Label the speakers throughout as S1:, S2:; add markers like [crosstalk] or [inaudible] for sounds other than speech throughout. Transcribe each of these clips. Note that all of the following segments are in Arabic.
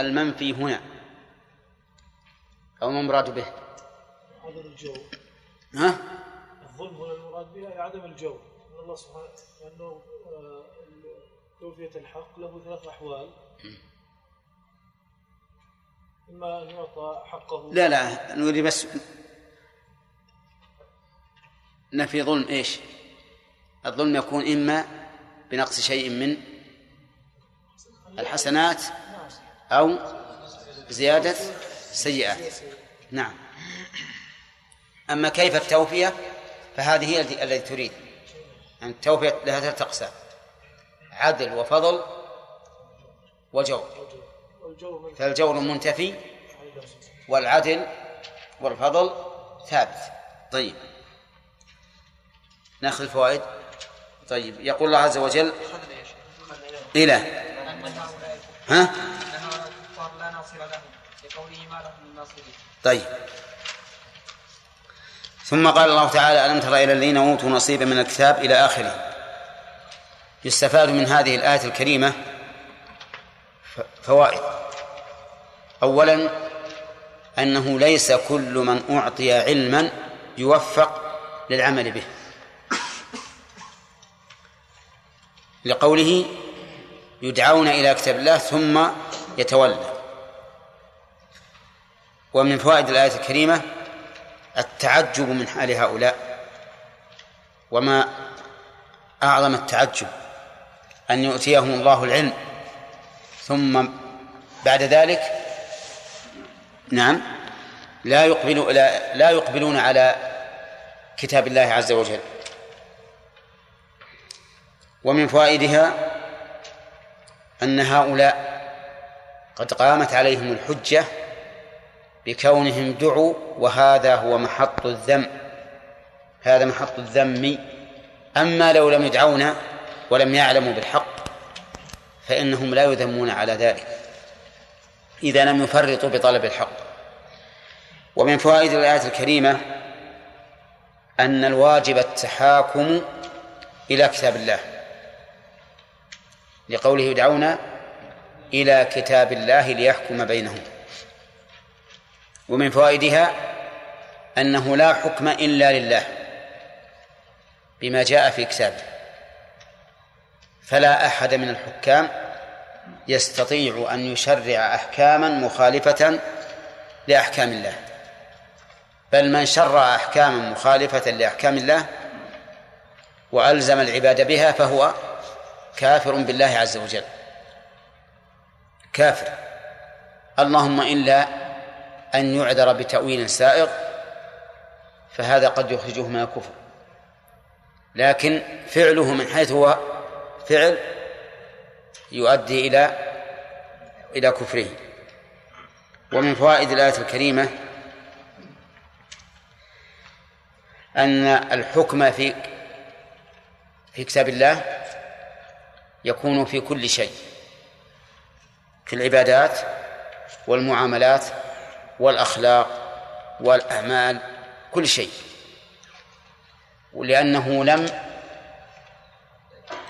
S1: المنفي هنا. أو ما المراد به؟
S2: عدم الجو.
S1: ها؟
S2: الظلم هنا المراد بها عدم الجو. الله سبحانه لأنه آه، توفية الحق له ثلاث أحوال. إما أن يعطى حقه.
S1: لا لا نريد بس نفي ظلم إيش؟ الظلم يكون إما بنقص شيء من الحسنات أو زيادة سيئات نعم. أما كيف التوفية فهذه هي التي تريد. أن التوفية لها ثلاثة أقسام. عدل وفضل وجور فالجور منتفي والعدل والفضل ثابت. طيب. نأخذ الفوائد. طيب. يقول الله عز وجل إلى. ها؟ طيب. ثم قال الله تعالى ألم تر إلى الذين أوتوا نصيبا من الكتاب إلى آخره؟ يستفاد من هذه الآية الكريمة فوائد. أولا أنه ليس كل من أعطي علما يوفق للعمل به. لقوله يدعون إلى كتاب الله ثم يتولى. ومن فوائد الآية الكريمة التعجب من حال هؤلاء وما أعظم التعجب أن يؤتيهم الله العلم. ثم بعد ذلك نعم لا يقبل لا, لا يقبلون على كتاب الله عز وجل. ومن فوائدها أن هؤلاء قد قامت عليهم الحجة بكونهم دعوا وهذا هو محط الذم. هذا محط الذم. أما لو لم يدعونا ولم يعلموا بالحق فإنهم لا يذمون على ذلك إذا لم يفرطوا بطلب الحق. ومن فوائد الآية الكريمة أن الواجب التحاكم إلى كتاب الله. لقوله يدعون إلى كتاب الله ليحكم بينهم. ومن فوائدها أنه لا حكم إلا لله بما جاء في كتابه فلا أحد من الحكام يستطيع أن يشرع أحكاما مخالفة لأحكام الله. بل من شرع أحكاما مخالفة لأحكام الله وألزم العباد بها فهو كافر بالله عز وجل. كافر. اللهم إلا أن يعذر بتأويل سائغ فهذا قد يخرجه من الكفر لكن فعله من حيث هو فعل يؤدي إلى إلى كفره ومن فوائد الآية الكريمة أن الحكم في في كتاب الله يكون في كل شيء في العبادات والمعاملات والأخلاق والأعمال كل شيء. ولأنه لم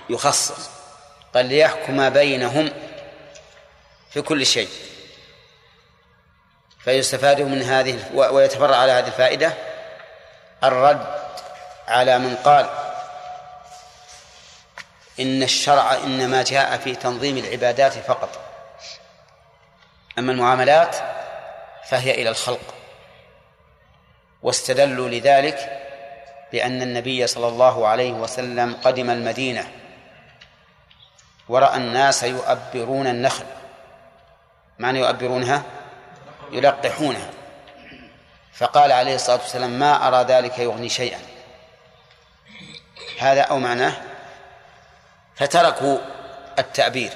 S1: يخصص قال ليحكم بينهم في كل شيء. فيستفاد من هذه ويتفرع على هذه الفائدة. الرد على من قال إن الشرع إنما جاء في تنظيم العبادات فقط. أما المعاملات فهي إلى الخلق. واستدلوا لذلك بأن النبي صلى الله عليه وسلم قدم المدينة. ورأى الناس يؤبرون النخل. معنى يؤبرونها؟ يلقحونها. فقال عليه الصلاة والسلام ما أرى ذلك يغني شيئا. هذا أو معناه؟ فتركوا التأبير.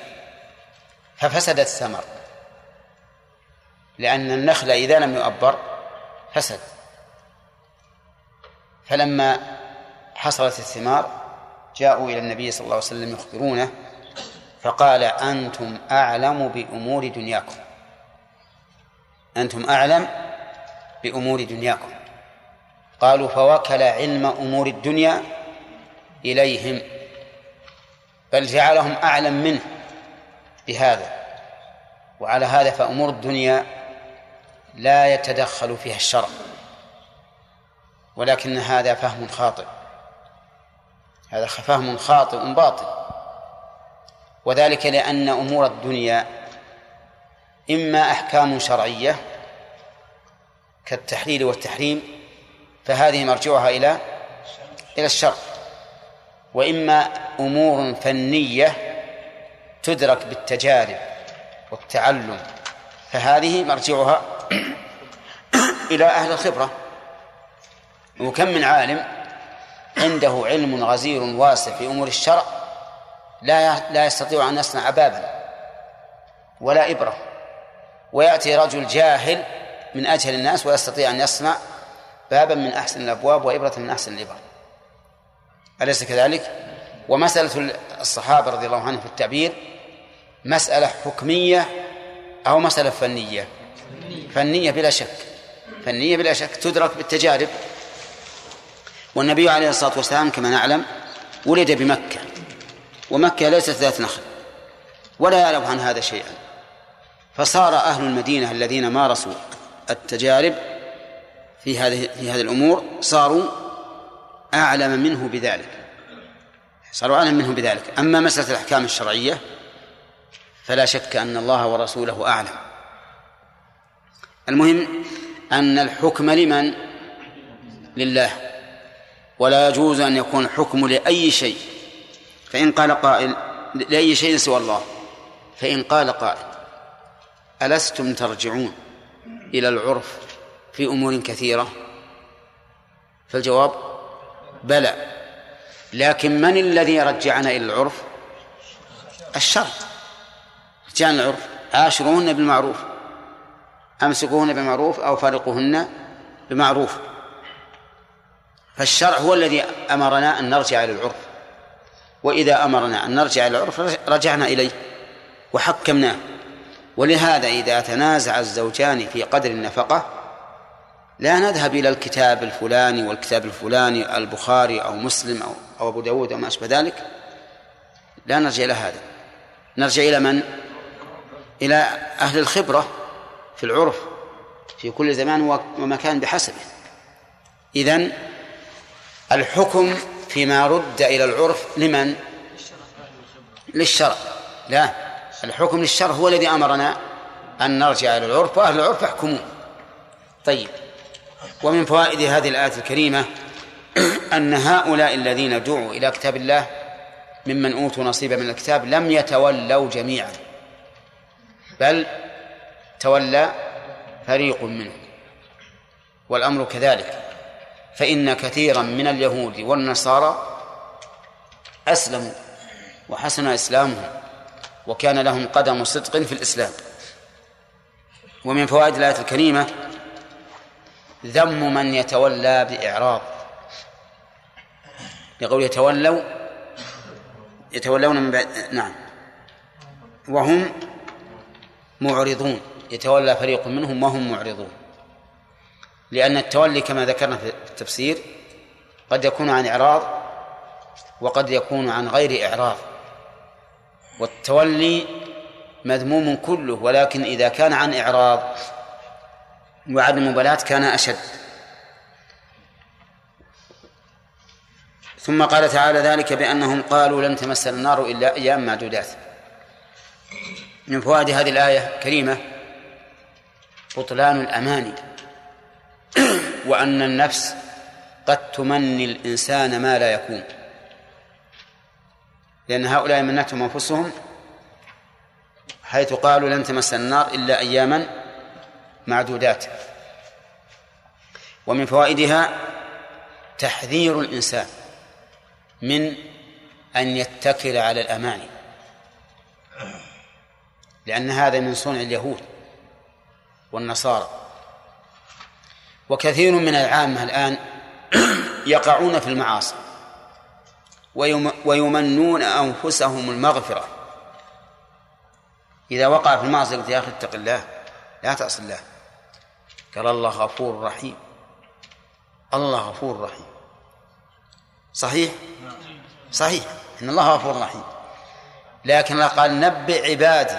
S1: ففسد الثمر. لأن النخل إذا لم يؤبر فسد. فلما حصلت الثمار جاءوا إلى النبي صلى الله عليه وسلم يخبرونه فقال أنتم أعلم بأمور دنياكم. أنتم أعلم بأمور دنياكم. قالوا فوكل علم أمور الدنيا إليهم بل جعلهم أعلم منه بهذا وعلى هذا فأمور الدنيا لا يتدخل فيها الشرع ولكن هذا فهم خاطئ. هذا فهم خاطئ باطل. وذلك لأن أمور الدنيا إما أحكام شرعية كالتحليل والتحريم فهذه مرجعها إلى إلى الشرع. وإما أمور فنية تدرك بالتجارب والتعلم فهذه مرجعها إلى أهل الخبرة. وكم من عالم عنده علم غزير واسع في أمور الشرع لا لا يستطيع أن يصنع بابا ولا إبرة. ويأتي رجل جاهل من أجهل الناس ويستطيع أن يصنع بابا من أحسن الأبواب وإبرة من أحسن الإبر أليس كذلك؟ ومسألة الصحابة رضي الله عنهم في التعبير مسألة حكمية أو مسألة فنية؟ فنية بلا شك فنية بلا شك تدرك بالتجارب. والنبي عليه الصلاة والسلام كما نعلم ولد بمكة ومكة ليست ذات نخل ولا يعلم عن هذا شيئا. فصار أهل المدينة الذين مارسوا التجارب في هذه في هذه الأمور صاروا أعلم منه بذلك. صاروا أعلم منه بذلك. أما مسألة الأحكام الشرعية فلا شك أن الله ورسوله أعلم. المهم أن الحكم لمن؟ لله. ولا يجوز أن يكون الحكم لأي شيء. فإن قال قائل لأي شيء سوى الله. فإن قال قائل ألستم ترجعون إلى العرف في أمور كثيرة؟ فالجواب بلى. لكن من الذي رجعنا إلى العرف؟ الشرع رجعنا العرف. عاشروهن بالمعروف. أمسكوهن بمعروف أو فارقوهن بمعروف. فالشرع هو الذي أمرنا أن نرجع إلى العرف. وإذا أمرنا أن نرجع إلى العرف رجعنا إليه وحكمناه. ولهذا إذا تنازع الزوجان في قدر النفقة لا نذهب إلى الكتاب الفلاني والكتاب الفلاني البخاري أو مسلم أو, أو أبو داود أو ما أشبه ذلك. لا نرجع إلى هذا. نرجع إلى من؟ إلى أهل الخبرة. في العرف في كل زمان ومكان بحسبه. إذن الحكم فيما رد إلى العرف لمن؟ للشرع. لا الحكم للشرع هو الذي أمرنا أن نرجع إلى العرف وأهل العرف يحكمون. طيب ومن فوائد هذه الآية الكريمة [clears throat] أن هؤلاء الذين دعوا إلى كتاب الله ممن أوتوا نصيبا من الكتاب لم يتولوا جميعا بل تولى فريق منهم. والأمر كذلك. فإن كثيرا من اليهود والنصارى أسلموا وحسن إسلامهم وكان لهم قدم صدق في الإسلام. ومن فوائد الآية الكريمة ذم من يتولى بإعراض. يقول يتولوا يتولون من بعد نعم. وهم معرضون. يتولى فريق منهم وهم معرضون. لأن التولي كما ذكرنا في التفسير قد يكون عن إعراض وقد يكون عن غير إعراض. والتولي مذموم كله ولكن إذا كان عن إعراض وعدم مبالاة كان أشد. ثم قال تعالى ذلك بأنهم قالوا لن تمسنا النار إلا أيام معدودات. من فوائد هذه الآية الكريمة بطلان الأماني [clears throat] وأن النفس قد تمني الإنسان ما لا يكون. لأن هؤلاء منتهم أنفسهم حيث قالوا لن تمس النار إلا أياما معدودات. ومن فوائدها تحذير الإنسان من أن يتكل على الأماني لأن هذا من صنع اليهود. والنصارى. وكثير من العامة الآن [clears throat] يقعون في المعاصي ويمنون أنفسهم المغفرة. إذا وقع في المعصية قلت يا أخي اتق الله لا تعصي الله. قال الله غفور رحيم. الله غفور رحيم. صحيح؟ صحيح. إن الله غفور رحيم. لكن قال نبئ عبادي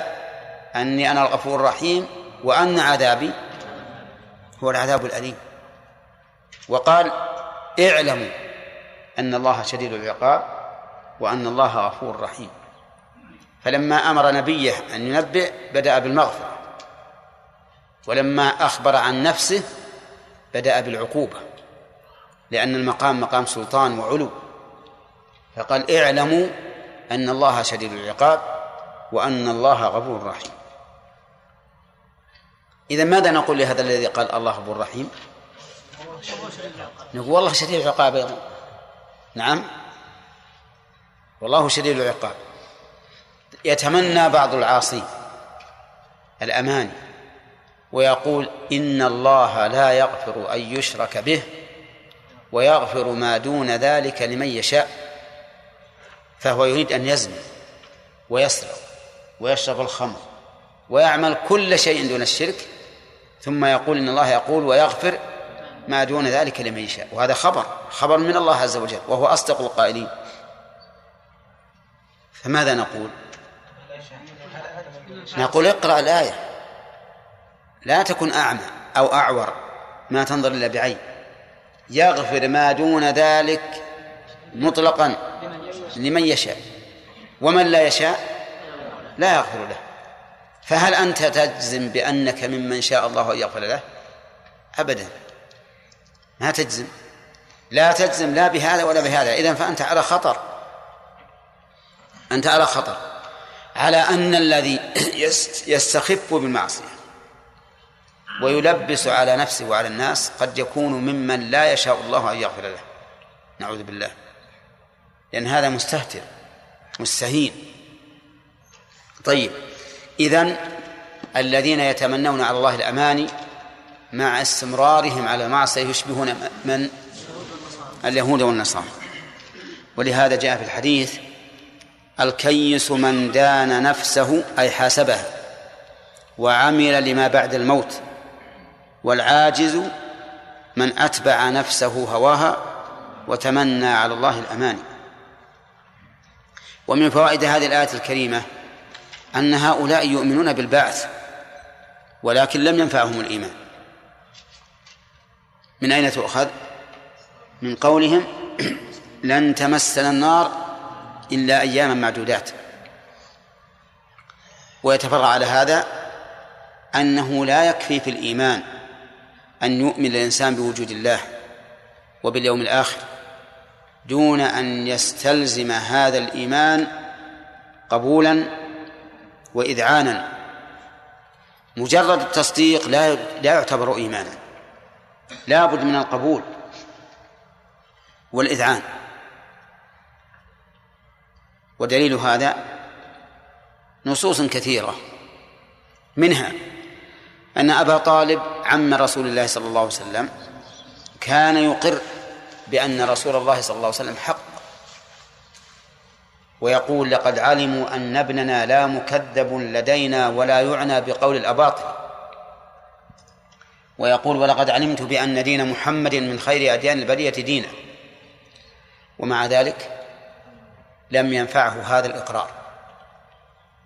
S1: أني أنا الغفور الرحيم. وأن عذابي هو العذاب الأليم. وقال اعلموا أن الله شديد العقاب وأن الله غفور رحيم. فلما أمر نبيه أن ينبئ بدأ بالمغفرة. ولما أخبر عن نفسه بدأ بالعقوبة. لأن المقام مقام سلطان وعلو. فقال اعلموا أن الله شديد العقاب وأن الله غفور رحيم. إذا ماذا نقول لهذا الذي قال الله غفور رحيم نقول والله شديد العقاب أيضا. نعم. والله شديد العقاب. يتمنى بعض العاصين الأماني ويقول إن الله لا يغفر أن يشرك به ويغفر ما دون ذلك لمن يشاء فهو يريد أن يزني ويسرق ويشرب الخمر ويعمل كل شيء دون الشرك ثم يقول إن الله يقول ويغفر ما دون ذلك لمن يشاء. وهذا خبر خبر من الله عز وجل وهو أصدق القائلين. فماذا نقول؟ نقول اقرأ الآية. لا تكن أعمى أو أعور ما تنظر إلا بعين. يغفر ما دون ذلك مطلقا لمن يشاء. ومن لا يشاء لا يغفر له. فهل أنت تجزم بأنك ممن شاء الله أن يغفر له؟ أبدا. ما تجزم. لا تجزم لا بهذا ولا بهذا. إذا فأنت على خطر. أنت على خطر. على أن الذي [clears throat] يستخف بالمعصية ويلبس على نفسه وعلى الناس قد يكون ممن لا يشاء الله أن يغفر له. نعوذ بالله. لأن هذا مستهتر. مستهين. طيب. إذن الذين يتمنون على الله الأماني مع استمرارهم على المعصية يشبهون من؟ اليهود والنصارى. ولهذا جاء في الحديث الكيس من دان نفسه أي حاسبها وعمل لما بعد الموت والعاجز من أتبع نفسه هواها وتمنى على الله الأماني ومن فوائد هذه الآية الكريمة أن هؤلاء يؤمنون بالبعث ولكن لم ينفعهم الإيمان من أين تؤخذ؟ من قولهم [clears throat] لن تمسنا النار إلا أياما معدودات ويتفرع على هذا أنه لا يكفي في الإيمان أن يؤمن الإنسان بوجود الله وباليوم الآخر دون أن يستلزم هذا الإيمان قبولا وإذعانا. مجرد التصديق لا لا يعتبر إيمانا. لا بد من القبول والإذعان. ودليل هذا نصوص كثيرة. منها أن أبا طالب عم رسول الله صلى الله عليه وسلم كان يقر بأن رسول الله صلى الله عليه وسلم حق. ويقول لقد علموا أن ابننا لا مكذب لدينا ولا يعنى بقول الأباطل. ويقول ولقد علمت بأن دين محمد من خير أديان البرية دينا. ومع ذلك لم ينفعه هذا الإقرار.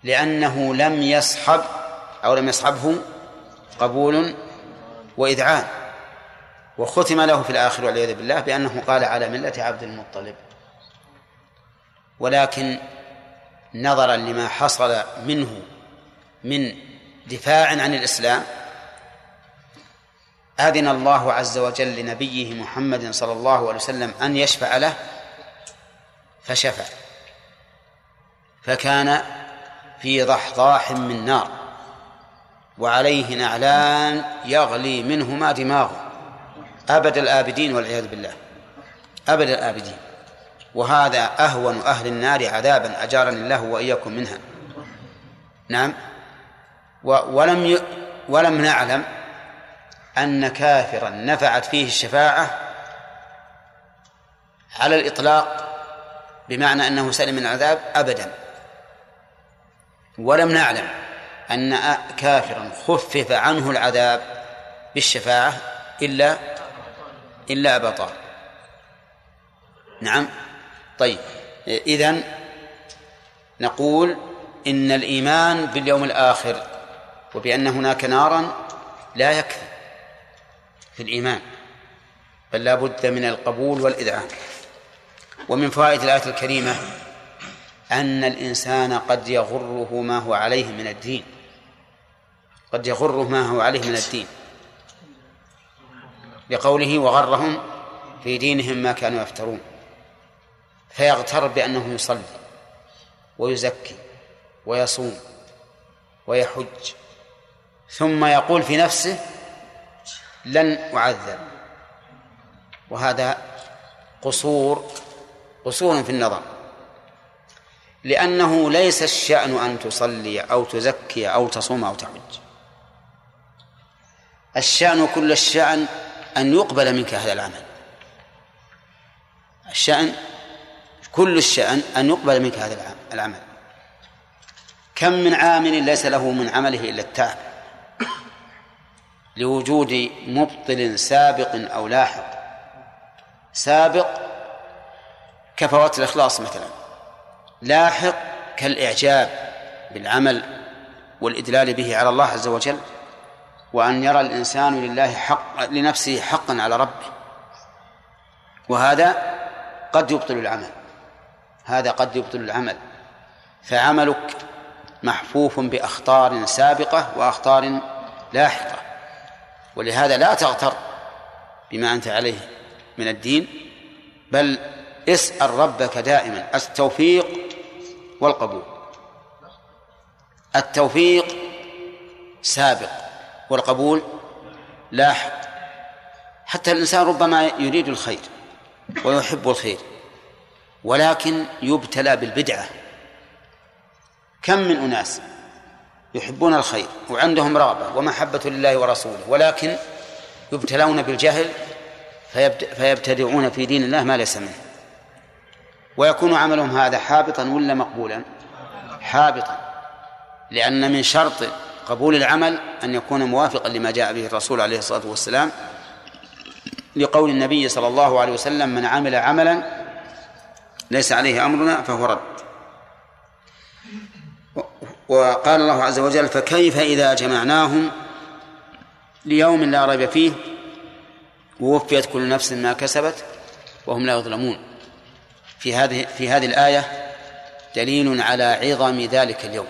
S1: لأنه لم يصحب أو لم يصحبه قبول وإذعان. وختم له في الآخر والعياذ بالله بأنه قال على ملة عبد المطلب. ولكن نظرا لما حصل منه من دفاع عن الإسلام أذن الله عز وجل لنبيه محمد صلى الله عليه وسلم أن يشفع له فشفع فكان في ضحضاح من نار وعليه نعلان يغلي منهما دماغه أبد الآبدين والعياذ بالله أبد الآبدين. وهذا أهون أهل النار عذابا أجارني الله وإياكم منها. نعم. ولم ي... ولم نعلم أن كافرا نفعت فيه الشفاعة على الإطلاق بمعنى أنه سلم من العذاب أبدا. ولم نعلم أن كافرا خفف عنه العذاب بالشفاعة إلا إلا أبا طالب. نعم. طيب إذن نقول إن الإيمان باليوم الآخر وبأن هناك نارا لا يكفي في الإيمان بل لا بد من القبول والإذعان. ومن فوائد الآية الكريمة أن الإنسان قد يغره ما هو عليه من الدين. قد يغره ما هو عليه من الدين. لقوله وغرهم في دينهم ما كانوا يفترون. فيغتر بأنه يصلي ويزكي ويصوم ويحج ثم يقول في نفسه لن أعذب. وهذا قصور قصور في النظر. لأنه ليس الشأن أن تصلي أو تزكي أو تصوم أو تحج. الشأن كل الشأن أن يقبل منك هذا العمل. الشأن كل الشأن أن يقبل منك هذا العمل. كم من عامل ليس له من عمله إلا التعب. لوجود مبطل سابق أو لاحق. سابق كفوات الإخلاص مثلا. لاحق كالإعجاب بالعمل والإدلال به على الله عز وجل. وأن يرى الإنسان لله حق لنفسه حقا على ربه. وهذا قد يبطل العمل. هذا قد يبطل العمل. فعملك محفوف بأخطار سابقة وأخطار لاحقة. ولهذا لا تغتر بما أنت عليه من الدين بل اسأل ربك دائما. التوفيق والقبول. التوفيق سابق والقبول لاحق. حتى الإنسان ربما يريد الخير ويحب الخير. ولكن يبتلى بالبدعة. كم من أناس يحبون الخير وعندهم رغبة ومحبة لله ورسوله ولكن يبتلون بالجهل فيبتدعون في دين الله ما ليس منه. ويكون عملهم هذا حابطا ولا مقبولا؟ حابطا لأن من شرط قبول العمل أن يكون موافقا لما جاء به الرسول عليه الصلاة والسلام لقول النبي صلى الله عليه وسلم من عمل عملا ليس عليه أمرنا فهو رد. وقال الله عز وجل فكيف إذا جمعناهم ليوم لا ريب فيه ووفيت كل نفس ما كسبت وهم لا يظلمون. في هذه في هذه الآية دليل على عظم ذلك اليوم.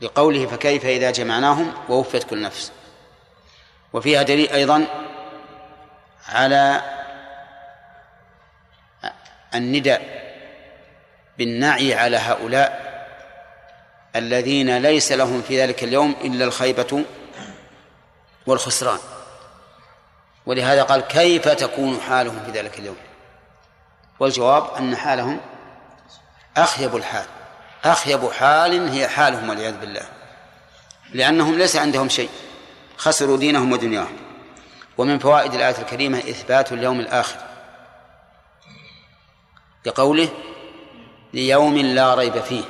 S1: لقوله فكيف إذا جمعناهم ووفيت كل نفس. وفيها دليل أيضا على النداء بالنعي على هؤلاء الذين ليس لهم في ذلك اليوم إلا الخيبة والخسران. ولهذا قال كيف تكون حالهم في ذلك اليوم؟ والجواب أن حالهم أخيب الحال. أخيب حال هي حالهم والعياذ بالله. لأنهم ليس عندهم شيء. خسروا دينهم ودنياهم. ومن فوائد الآية الكريمة إثبات اليوم الآخر. بقوله ليوم لا ريب فيه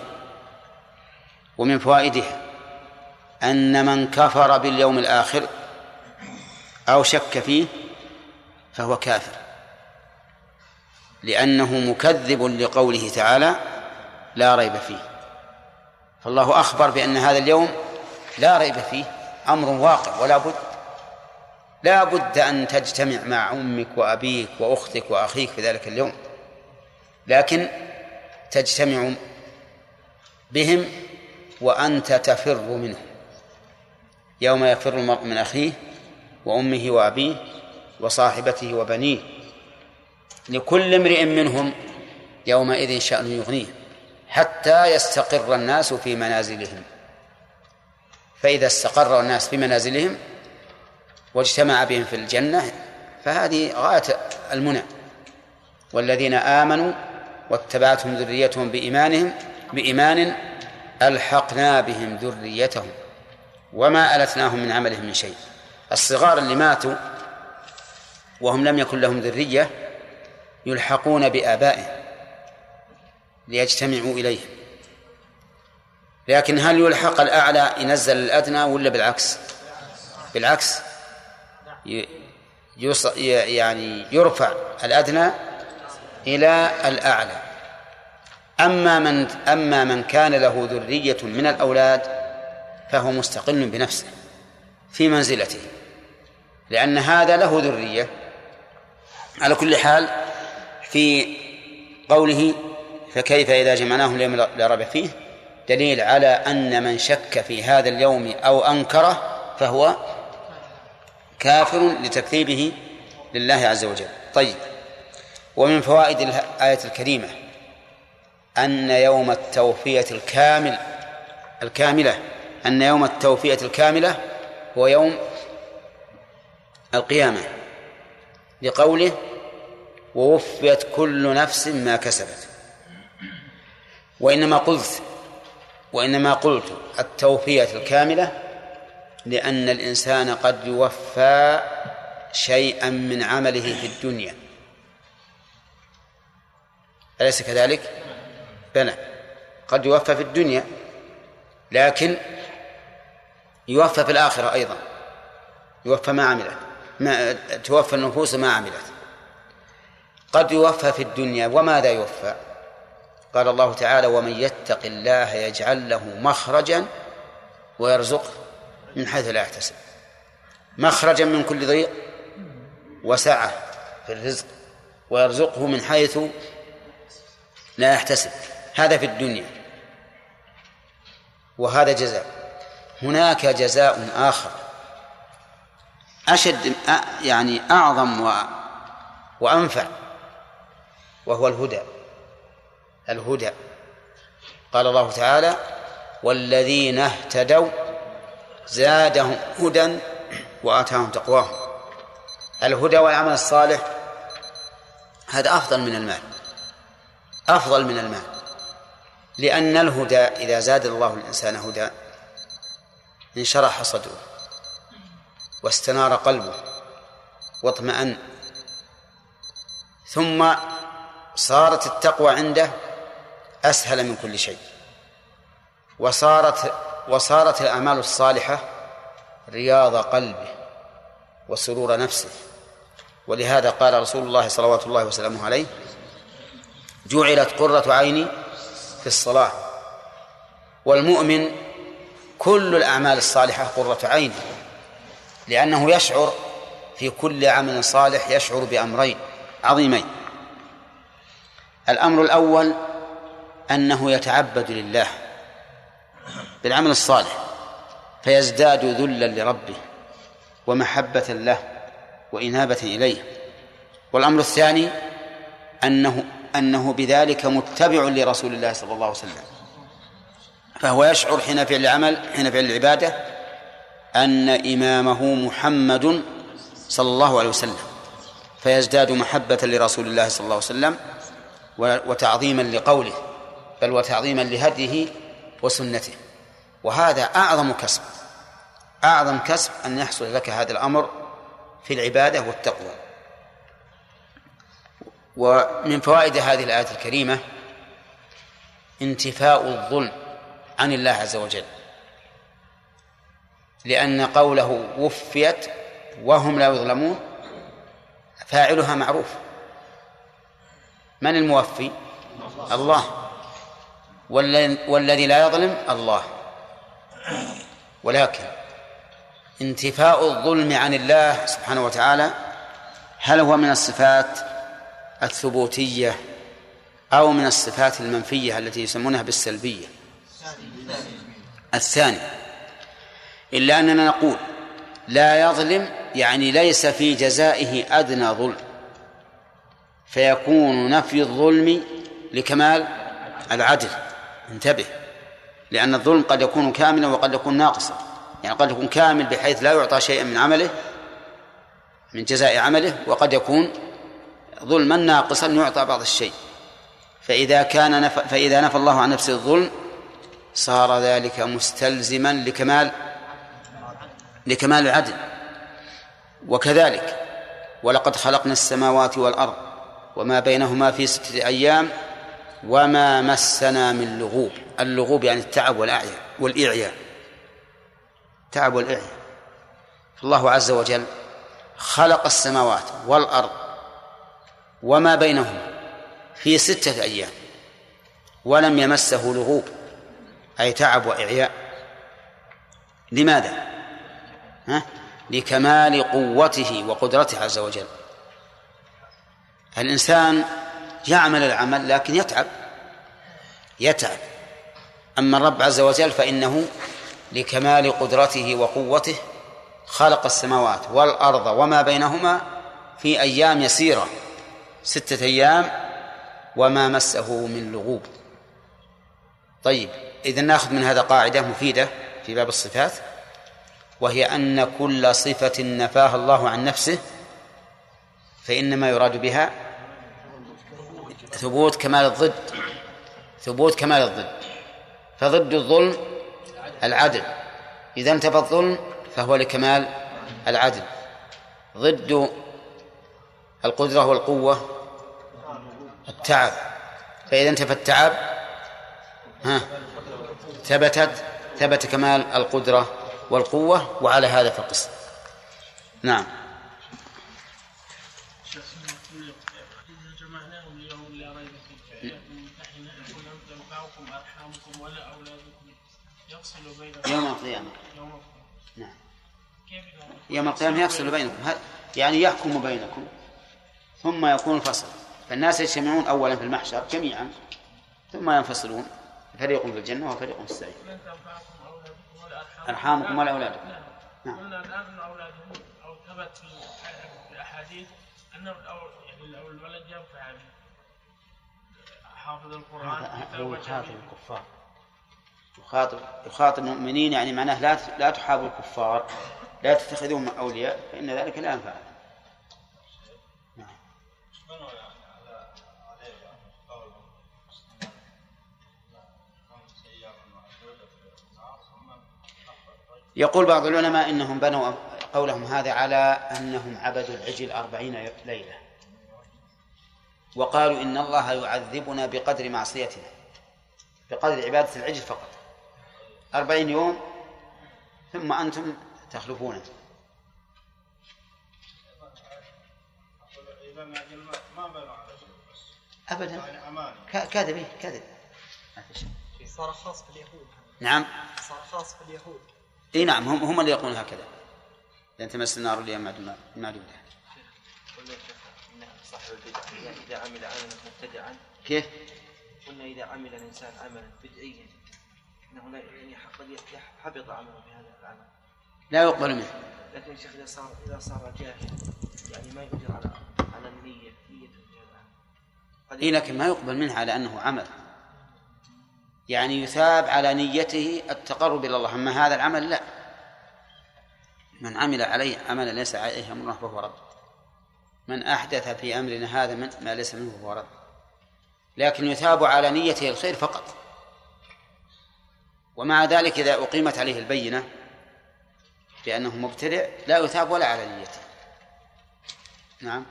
S1: ومن فوائدها أن من كفر باليوم الآخر أو شك فيه فهو كافر لأنه مكذب لقوله تعالى لا ريب فيه. فالله أخبر بأن هذا اليوم لا ريب فيه أمر واقع ولا بد لا بد أن تجتمع مع أمك وأبيك وأختك وأخيك في ذلك اليوم. لكن تجتمع بهم وأنت تفر منهم. يوم يفر المرء من أخيه وأمه وأبيه وصاحبته وبنيه لكل امرئ منهم يومئذ شأن يغنيه حتى يستقر الناس في منازلهم. فإذا استقر الناس في منازلهم واجتمع بهم في الجنة فهذه غاية المنى. والذين آمنوا واتبعتهم ذريتهم بإيمانهم بإيمان ألحقنا بهم ذريتهم وما ألتناهم من عملهم من شيء. الصغار اللي ماتوا وهم لم يكن لهم ذرية يلحقون بآبائهم ليجتمعوا إليهم. لكن هل يلحق الأعلى ينزل الأدنى ولا بالعكس؟ بالعكس. يعني يرفع الأدنى إلى الأعلى. أما من أما من كان له ذرية من الأولاد فهو مستقل بنفسه في منزلته لأن هذا له ذرية على كل حال في قوله فكيف إذا جمعناهم اليوم لا ريب فيه؟ دليل على أن من شك في هذا اليوم أو أنكره فهو كافر لتكذيبه لله عز وجل. طيب. ومن فوائد الآية الكريمة أن يوم التوفية الكامل الكاملة. أن يوم التوفية الكاملة هو يوم القيامة. لقوله ووفيت كل نفس ما كسبت. وإنما قلت وإنما قلت التوفية الكاملة لأن الإنسان قد يوفى شيئا من عمله في الدنيا. أليس كذلك؟ بلى قد يوفى في الدنيا لكن يوفى في الآخرة أيضا. يوفى ما عملت ما توفى النفوس ما عملت. قد يوفى في الدنيا وماذا يوفى؟ قال الله تعالى ومن يتق الله يجعل له مخرجا ويرزقه من حيث لا يحتسب. مخرجا من كل ضيق وسعة في الرزق ويرزقه من حيث لا يحتسب. هذا في الدنيا. وهذا جزاء. هناك جزاء آخر. أشد يعني أعظم و وأنفع. وهو الهدى. الهدى. قال الله تعالى والذين اهتدوا زادهم هدى وآتاهم تقواهم. الهدى والعمل الصالح هذا أفضل من المال. أفضل من المال. لأن الهدى إذا زاد الله الإنسان هدى انشرح صدره واستنار قلبه واطمأن. ثم صارت التقوى عنده أسهل من كل شيء. وصارت وصارت الأعمال الصالحة رياض قلبه وسرور نفسه. ولهذا قال رسول الله صلوات الله وسلامه عليه جعلت قرة عيني في الصلاة. والمؤمن كل الأعمال الصالحة قرة عين لأنه يشعر في كل عمل صالح يشعر بأمرين عظيمين. الأمر الأول أنه يتعبد لله بالعمل الصالح فيزداد ذلا لربه ومحبة له وإنابة إليه. والأمر الثاني أنه أنه بذلك متبع لرسول الله صلى الله عليه وسلم. فهو يشعر حين فعل العمل حين فعل العبادة أن إمامه محمد صلى الله عليه وسلم فيزداد محبة لرسول الله صلى الله عليه وسلم وتعظيما لقوله بل وتعظيما لهديه وسنته. وهذا أعظم كسب أعظم كسب أن يحصل لك هذا الأمر في العبادة والتقوى. ومن فوائد هذه الآية الكريمة انتفاء الظلم عن الله عز وجل. لأن قوله وفيت وهم لا يظلمون فاعلها معروف. من الموفي؟ الله. والذي لا يظلم الله. ولكن انتفاء الظلم عن الله سبحانه وتعالى هل هو من الصفات الثبوتية أو من الصفات المنفية التي يسمونها بالسلبية. الثاني إلا أننا نقول لا يظلم يعني ليس في جزائه أدنى ظلم. فيكون نفي الظلم لكمال العدل. انتبه لأن الظلم قد يكون كاملا وقد يكون ناقصا. يعني قد يكون كامل بحيث لا يعطى شيئا من عمله من جزاء عمله وقد يكون ظلما ناقصا يعطى بعض الشيء. فإذا كان نف... فإذا نفى الله عن نفسه الظلم صار ذلك مستلزما لكمال لكمال العدل. وكذلك ولقد خلقنا السماوات والأرض وما بينهما في ستة أيام وما مسنا من لغوب. اللغوب يعني التعب والأعياء والإعياء. تعب والإعياء. فالله عز وجل خلق السماوات والأرض وما بينهما في ستة أيام ولم يمسه لغوب أي تعب وإعياء لماذا؟ ها؟ لكمال قوته وقدرته عز وجل الإنسان يعمل العمل لكن يتعب يتعب أما الرب عز وجل فإنه لكمال قدرته وقوته خلق السماوات والأرض وما بينهما في أيام يسيرة ستة أيام وما مسه من لغوب. طيب إذا نأخذ من هذا قاعدة مفيدة في باب الصفات وهي أن كل صفة نفاها الله عن نفسه فإنما يراد بها ثبوت كمال الضد ثبوت كمال الضد. فضد الظلم العدل. إذا انتفى الظلم فهو لكمال العدل. ضد القدرة والقوة التعب. فإذا انتفى التعب ها ثبتت ثبت كمال القدرة والقوة وعلى هذا فقس نعم. يوم القيامة. نعم. يوم القيامة يفصل بينكم. يعني يحكم بينكم ثم يكون الفصل فالناس يجتمعون أولا في المحشر جميعا ثم ينفصلون. فريق في الجنة وفريق في السعير أرحامكم ولا أولادكم.
S2: نعم. قلنا الآن أولادهم أو ثبت في الأحاديث أن يعني الولد ينفع حافظ القرآن
S1: هو يخاطب الكفار. يخاطب يخاطب المؤمنين يعني معناه لا لا تحابوا الكفار لا تتخذوهم أولياء فإن ذلك لا ينفع. يقول بعض العلماء إنهم بنوا قولهم هذا على أنهم عبدوا العجل أربعين ليلة. وقالوا إن الله يعذبنا بقدر معصيتنا بقدر عبادة العجل فقط. أربعين يوم ثم أنتم تخلفونه أبدا. كذب كذب
S3: صار خاص باليهود.
S1: نعم.
S3: صار خاص باليهود.
S1: إي نعم هم هم اللي يقولون هكذا. لن تمس النار الا معدوده
S3: صاحب البدع اذا عمل عملا مبتدعا
S1: كيف؟
S3: قلنا إذا عمل الإنسان عملا بدعيا إنه لا يعني قد حبط عمله بهذا العمل.
S1: لا يقبل منه.
S3: لكن يا شيخ إذا صار إذا صار جاهل يعني ما يقدر على على النية نية
S1: إي لكن ما يقبل منه على أنه عمل. يعني يثاب على نيته التقرب إلى الله. أما هذا العمل لا. من عمل عليه عملا ليس عليه أمرنا فهو رد. من أحدث في أمرنا هذا من ما ليس منه فهو رد. لكن يثاب على نيته الخير فقط. ومع ذلك إذا أقيمت عليه البينة بأنه مبتدع لا يثاب ولا على نيته. نعم.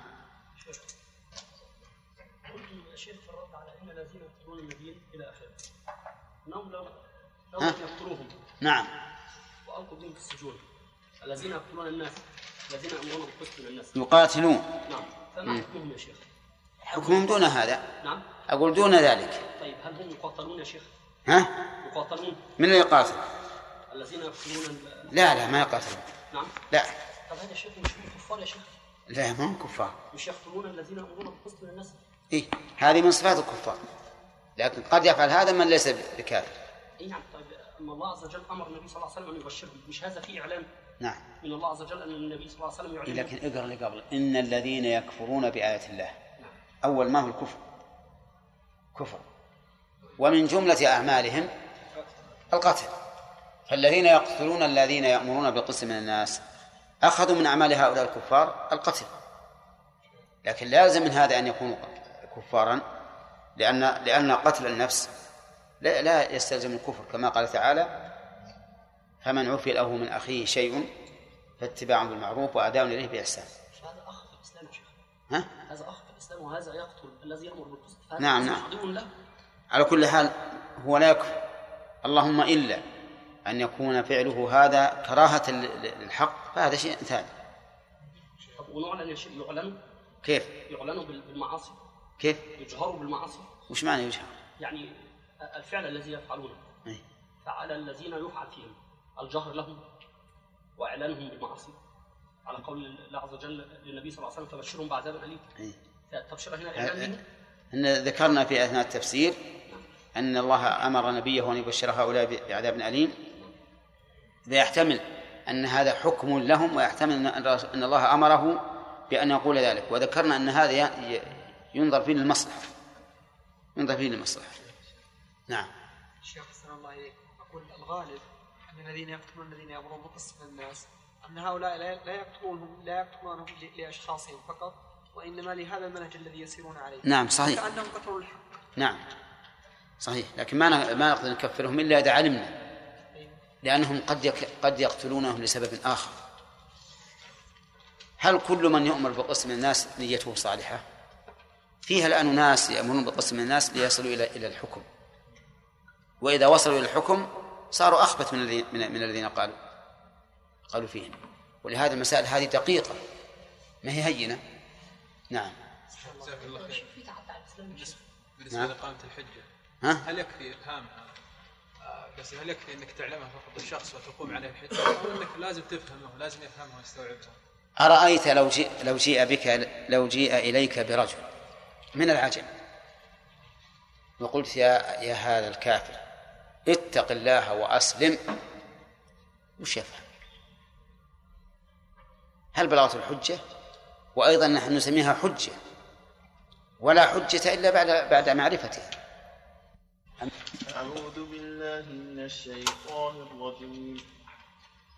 S4: انهم لو لو يقتلوهم
S1: نعم.
S4: والقوا بهم في السجون الذين يقتلون الناس. الذين يأمرون بالقسط من الناس.
S1: يقاتلون.
S4: نعم. فما حكمهم يا شيخ؟
S1: حكمهم دون هذا.
S4: نعم.
S1: أقول دون ذلك.
S4: طيب هل هم يقاتلون يا شيخ؟
S1: ها؟
S4: يقاتلون.
S1: من اللي يقاتل؟
S4: الذين يقتلون
S1: لا لا ما يقاتلون.
S4: نعم.
S1: لا.
S4: طب هذا شيخ مش هم كفار يا شيخ؟
S1: لا ما هم كفار.
S4: مش يقتلون الذين يأمرون بالقسط من الناس؟
S1: إيه هذه من صفات الكفار. لكن قد يفعل هذا من ليس بكافر.
S4: اي نعم طيب الله عز وجل أمر النبي صلى الله عليه وسلم أن يبشرهم. مش هذا فيه إعلان؟
S1: نعم.
S4: من الله عز وجل أن النبي صلى الله عليه وسلم يعلن.
S1: لكن اقرأ اللي قبل. إن الذين يكفرون بآيات الله. أول ما هو الكفر؟ كفر. ومن جملة أعمالهم القتل. فالذين يقتلون الذين يأمرون بالقسط من الناس. أخذوا من أعمال هؤلاء الكفار القتل. لكن لازم من هذا أن يكونوا كفارا. لأن لأن قتل النفس لا, لا يستلزم الكفر كما قال تعالى فمن عفي له من أخيه شيء فاتباع بالمعروف وأداء إليه بإحسان.
S4: هذا أخ في الإسلام
S1: ها؟
S4: هذا أخ في الإسلام وهذا يقتل الذي يأمر بالقسط.
S1: نعم نعم.
S4: له.
S1: على كل حال هو لا يكفر. اللهم إلا أن يكون فعله هذا كراهة للحق فهذا شيء ثاني.
S4: ونعلن يعلن؟
S1: كيف؟
S4: يعلنوا بالمعاصي.
S1: كيف؟
S4: يجهروا بالمعاصي؟
S1: وش معنى يجهر؟
S4: يعني الفعل الذي يفعلونه.
S1: أي.
S4: فعلى الذين يفعل فيهم. الجهر لهم وإعلانهم بالمعاصي. على قول الله عز وجل للنبي صلى الله عليه وسلم فبشرهم بعذاب أليم.
S1: أي.
S4: فالتبشير هنا الاعلان بهم
S1: أن ذكرنا في أثناء التفسير أن الله أمر نبيه أن يبشر هؤلاء بعذاب أليم. إذا يحتمل أن هذا حكم لهم ويحتمل أن الله أمره بأن يقول ذلك. وذكرنا أن هذا ينظر فيه للمصلحة. ينظر فيه للمصلحة. نعم.
S5: شيخ أحسن الله إليك. أقول الغالب أن الذين يقتلون الذين يأمرون بقسم الناس أن هؤلاء لا لا يقتلونهم لا يقتلونهم لأشخاصهم فقط وإنما لهذا المنهج الذي يسيرون عليه.
S1: نعم صحيح.
S5: كأنهم قتلوا الحق.
S1: نعم. صحيح. لكن ما ما نقدر نكفرهم إلا إذا علمنا. لأنهم قد. قد يقتلونهم لسبب آخر. هل كل من يؤمر بقسم الناس نيته صالحة؟ فيها الآن ناس يأمرون بقسم الناس ليصلوا إلى إلى الحكم وإذا وصلوا إلى الحكم صاروا أخبث من الذين من, من الذين قالوا قالوا فيهم ولهذا المسائل هذه دقيقة ما هي هينة نعم
S6: بالنسبة
S1: نعم.
S6: لإقامة الحجة
S1: ها؟
S6: هل يكفي إفهامها؟ آه، بس هل يكفي أنك تعلمها فقط الشخص وتقوم عليه الحجة أو أنك لازم تفهمه لازم يفهمها ويستوعبها؟
S1: أرأيت لو جيء لو جيء بك لو جيء إليك برجل من العجم وقلت يا يا هذا الكافر اتق الله وأسلم وش يفهم؟ هل بلغت الحجة؟ وأيضا نحن نسميها حجة ولا حجة إلا بعد بعد معرفته
S7: أعوذ بالله من الشيطان الرجيم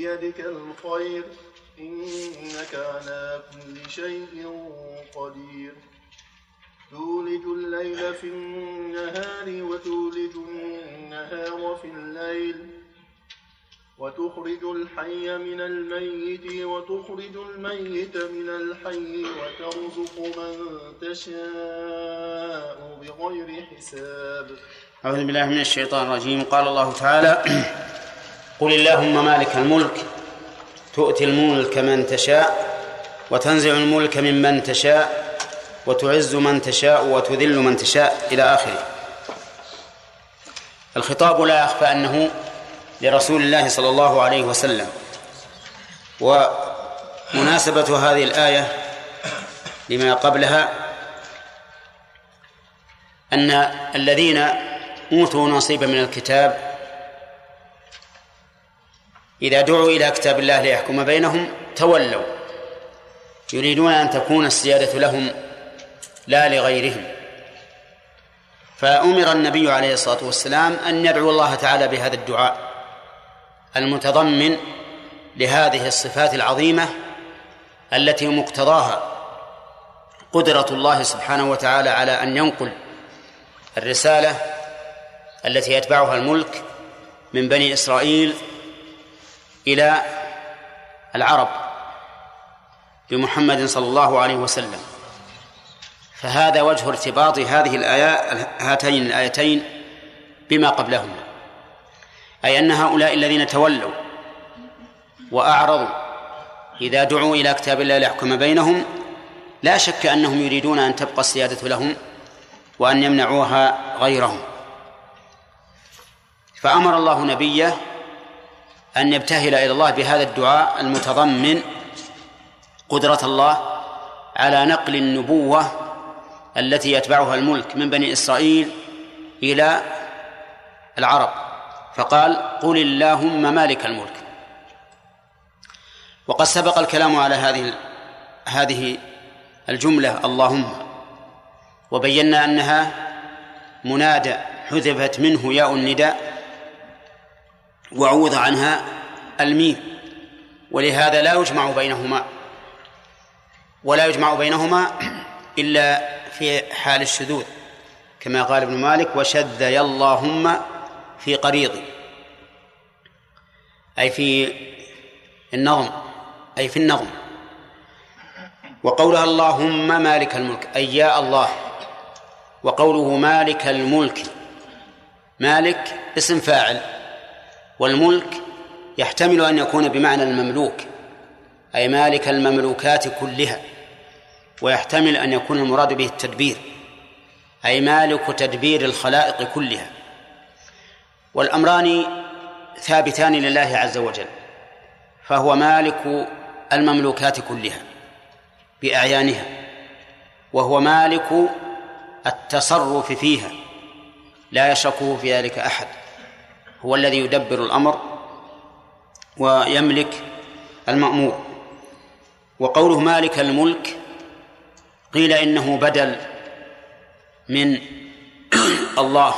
S7: بيدك الخير إنك على كل شيء قدير. تولج الليل في النهار وتولج النهار في الليل. وتخرج الحي من الميت وتخرج الميت من الحي وترزق من تشاء بغير حساب.
S1: أعوذ بالله من الشيطان الرجيم. قال الله تعالى قل اللهم مالك الملك تؤتي الملك من تشاء وتنزع الملك ممن تشاء وتعز من تشاء وتذل من تشاء إلى آخره. الخطاب لا يخفى أنه لرسول الله صلى الله عليه وسلم. ومناسبة هذه الآية لما قبلها أن الذين أوتوا نصيبا من الكتاب إذا دعوا إلى كتاب الله ليحكم بينهم تولوا. يريدون أن تكون السيادة لهم لا لغيرهم. فأمر النبي عليه الصلاة والسلام أن يدعو الله تعالى بهذا الدعاء المتضمن لهذه الصفات العظيمة التي مقتضاها قدرة الله سبحانه وتعالى على أن ينقل الرسالة التي يتبعها الملك من بني إسرائيل إلى العرب بمحمد صلى الله عليه وسلم. فهذا وجه ارتباط هذه الآيات هاتين الآيتين بما قبلهما. أي أن هؤلاء الذين تولوا وأعرضوا إذا دعوا إلى كتاب الله ليحكم بينهم لا شك أنهم يريدون أن تبقى السيادة لهم وأن يمنعوها غيرهم. فأمر الله نبيه أن يبتهل إلى الله بهذا الدعاء المتضمن قدرة الله على نقل النبوة التي يتبعها الملك من بني إسرائيل إلى العرب. فقال قل اللهم مالك الملك. وقد سبق الكلام على هذه هذه الجملة اللهم. وبينا أنها منادى حذفت منه ياء النداء. وعوض عنها الميم ولهذا لا يجمع بينهما ولا يجمع بينهما إلا في حال الشذوذ كما قال ابن مالك وشذ يا اللهم في قريض أي في النظم أي في النظم. وقولها اللهم مالك الملك أي يا الله وقوله مالك الملك مالك اسم فاعل. والملك يحتمل أن يكون بمعنى المملوك أي مالك المملوكات كلها ويحتمل أن يكون المراد به التدبير أي مالك تدبير الخلائق كلها. والأمران ثابتان لله عز وجل فهو مالك المملوكات كلها بأعيانها وهو مالك التصرف فيها لا يشركه في ذلك أحد. هو الذي يدبر الأمر ويملك المأمور. وقوله مالك الملك قيل إنه بدل من [clears throat] الله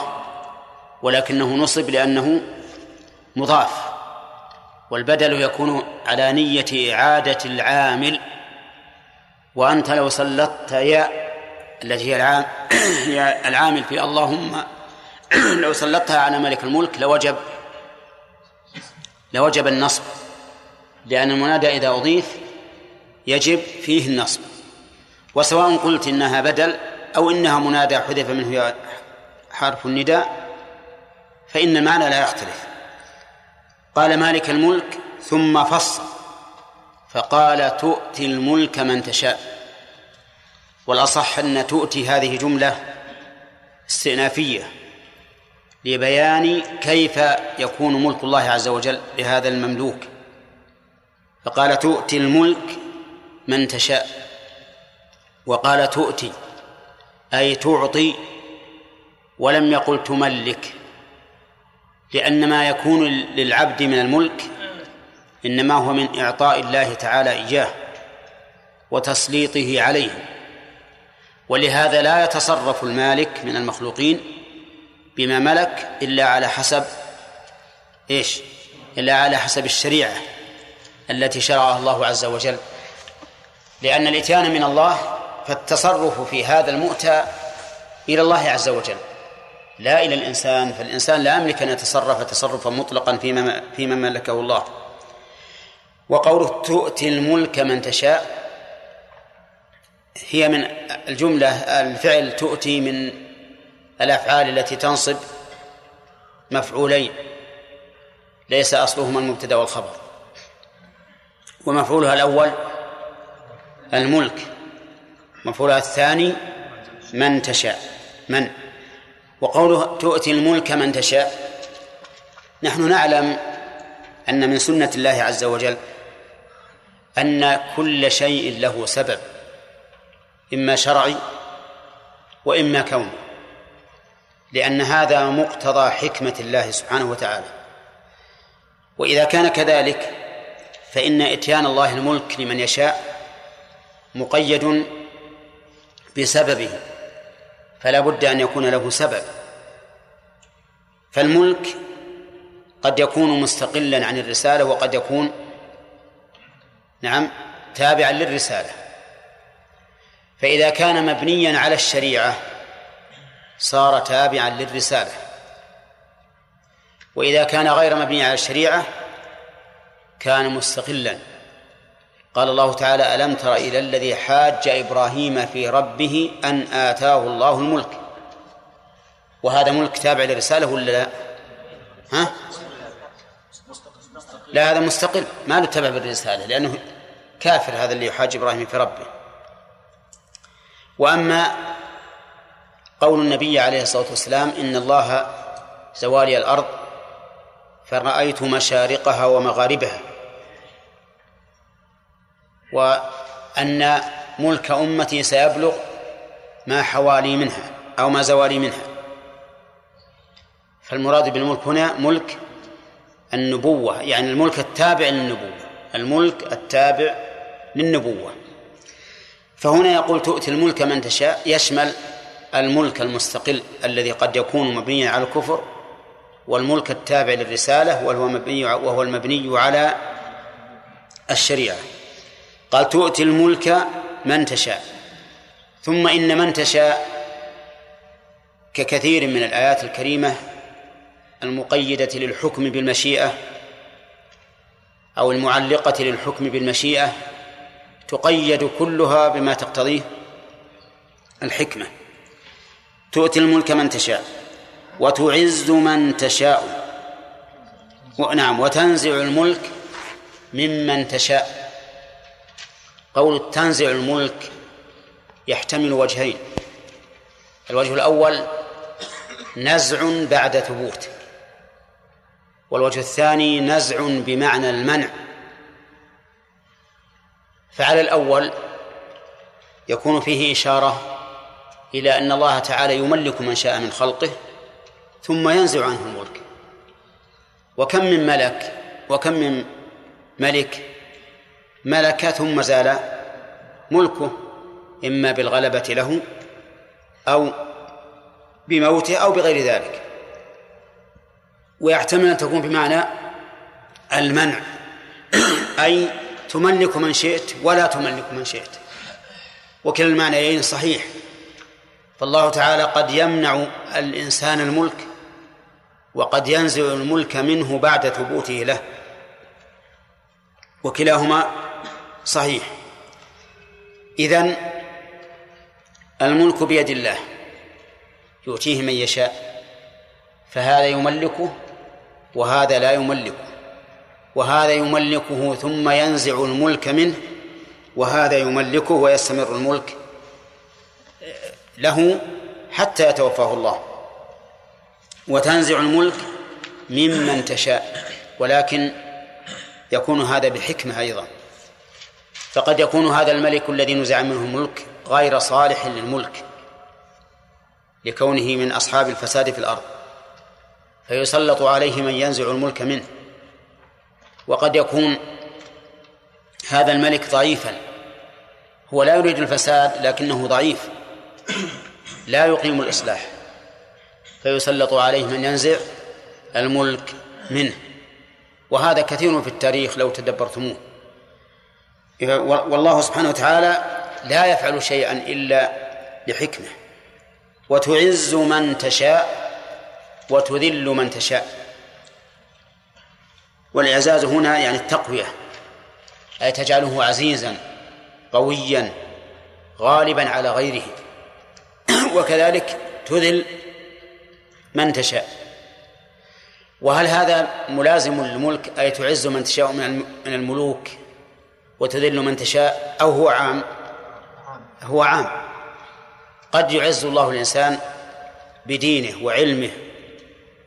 S1: ولكنه نصب لأنه مضاف. والبدل يكون على نية إعادة العامل. وأنت لو سلطت يا التي [clears throat] هي العامل في اللهم لو سلطتها على ملك الملك لوجب لوجب النصب لأن المنادى إذا أضيف يجب فيه النصب. وسواء قلت إنها بدل أو إنها منادى حذف منه حرف النداء فإن المعنى لا يختلف. قال مالك الملك ثم فصل فقال تؤتي الملك من تشاء. والأصح أن تؤتي هذه جملة استئنافية. لبيان كيف يكون ملك الله عز وجل لهذا المملوك. فقال تؤتي الملك من تشاء. وقال تؤتي أي تعطي ولم يقل تملك. لأن ما يكون للعبد من الملك إنما هو من إعطاء الله تعالى إياه وتسليطه عليه. ولهذا لا يتصرف المالك من المخلوقين بما ملك إلا على حسب إيش؟ إلا على حسب الشريعة التي شرعها الله عز وجل. لأن الإتيان من الله فالتصرف في هذا المؤتى إلى الله عز وجل لا إلى الإنسان. فالإنسان لا يملك أن يتصرف تصرفا مطلقا فيما فيما ملكه الله. وقوله تؤتي الملك من تشاء هي من الجملة الفعل تؤتي من الأفعال التي تنصب مفعولين ليس أصلهما المبتدأ والخبر. ومفعولها الأول الملك مفعولها الثاني من تشاء من. وقوله تؤتي الملك من تشاء نحن نعلم أن من سنة الله عز وجل أن كل شيء له سبب إما شرعي وإما كوني. لأن هذا مقتضى حكمة الله سبحانه وتعالى. وإذا كان كذلك فإن إتيان الله الملك لمن يشاء مقيد بسببه فلا بد أن يكون له سبب. فالملك قد يكون مستقلا عن الرسالة وقد يكون نعم تابعا للرسالة. فإذا كان مبنيا على الشريعة صار تابعا للرسالة. وإذا كان غير مبني على الشريعة كان مستقلا. قال الله تعالى ألم تر إلى الذي حاج إبراهيم في ربه أن آتاه الله الملك؟ وهذا ملك تابع للرسالة ولا لا؟ ها؟ لا هذا مستقل. ما له تبع بالرسالة لأنه كافر هذا اللي يحاج إبراهيم في ربه. وأما قول النبي عليه الصلاة والسلام إن الله زوالي الأرض فرأيت مشارقها ومغاربها وأن ملك أمتي سيبلغ ما حوالي منها أو ما زوالي منها. فالمراد بالملك هنا ملك النبوة يعني الملك التابع للنبوة الملك التابع للنبوة. فهنا يقول تؤتي الملك من تشاء يشمل الملك المستقل الذي قد يكون مبنيا على الكفر والملك التابع للرسالة وهو مبني وهو المبني على الشريعة. قال تؤتي الملك من تشاء ثم إن من تشاء ككثير من الآيات الكريمة المقيدة للحكم بالمشيئة أو المعلقة للحكم بالمشيئة تقيد كلها بما تقتضيه الحكمة. تؤتي الملك من تشاء وتعز من تشاء. نعم وتنزع الملك ممن تشاء. قول تنزع الملك يحتمل وجهين. الوجه الأول نزع بعد ثبوت. والوجه الثاني نزع بمعنى المنع. فعلى الأول يكون فيه إشارة إلى أن الله تعالى يملك من شاء من خلقه ثم ينزع عنه الملك. وكم من ملك وكم من ملك ملك ثم زال ملكه إما بالغلبة له أو بموته أو بغير ذلك. ويحتمل أن تكون بمعنى المنع [clears throat] أي تملك من شئت ولا تملك من شئت. وكلا المعنيين صحيح. فالله تعالى قد يمنع الإنسان الملك وقد ينزع الملك منه بعد ثبوته له. وكلاهما صحيح. إذن الملك بيد الله. يؤتيه من يشاء. فهذا يملكه وهذا لا يملكه. وهذا يملكه ثم ينزع الملك منه وهذا يملكه ويستمر الملك له حتى يتوفاه الله. وتنزع الملك ممن تشاء ولكن يكون هذا بحكمة أيضا. فقد يكون هذا الملك الذي نزع منه الملك غير صالح للملك لكونه من أصحاب الفساد في الأرض. فيسلط عليه من ينزع الملك منه. وقد يكون هذا الملك ضعيفا. هو لا يريد الفساد لكنه ضعيف. لا يقيم الإصلاح فيسلط عليه من ينزع الملك منه. وهذا كثير في التاريخ لو تدبرتموه. والله سبحانه وتعالى لا يفعل شيئا إلا لحكمة وتعز من تشاء وتذل من تشاء. والإعزاز هنا يعني التقوية. أي تجعله عزيزا قويا غالبا على غيره. وكذلك تذل من تشاء. وهل هذا ملازم للملك؟ أي تعز من تشاء من الملوك وتذل من تشاء؟ أو هو عام؟ هو عام. قد يعز الله الإنسان بدينه وعلمه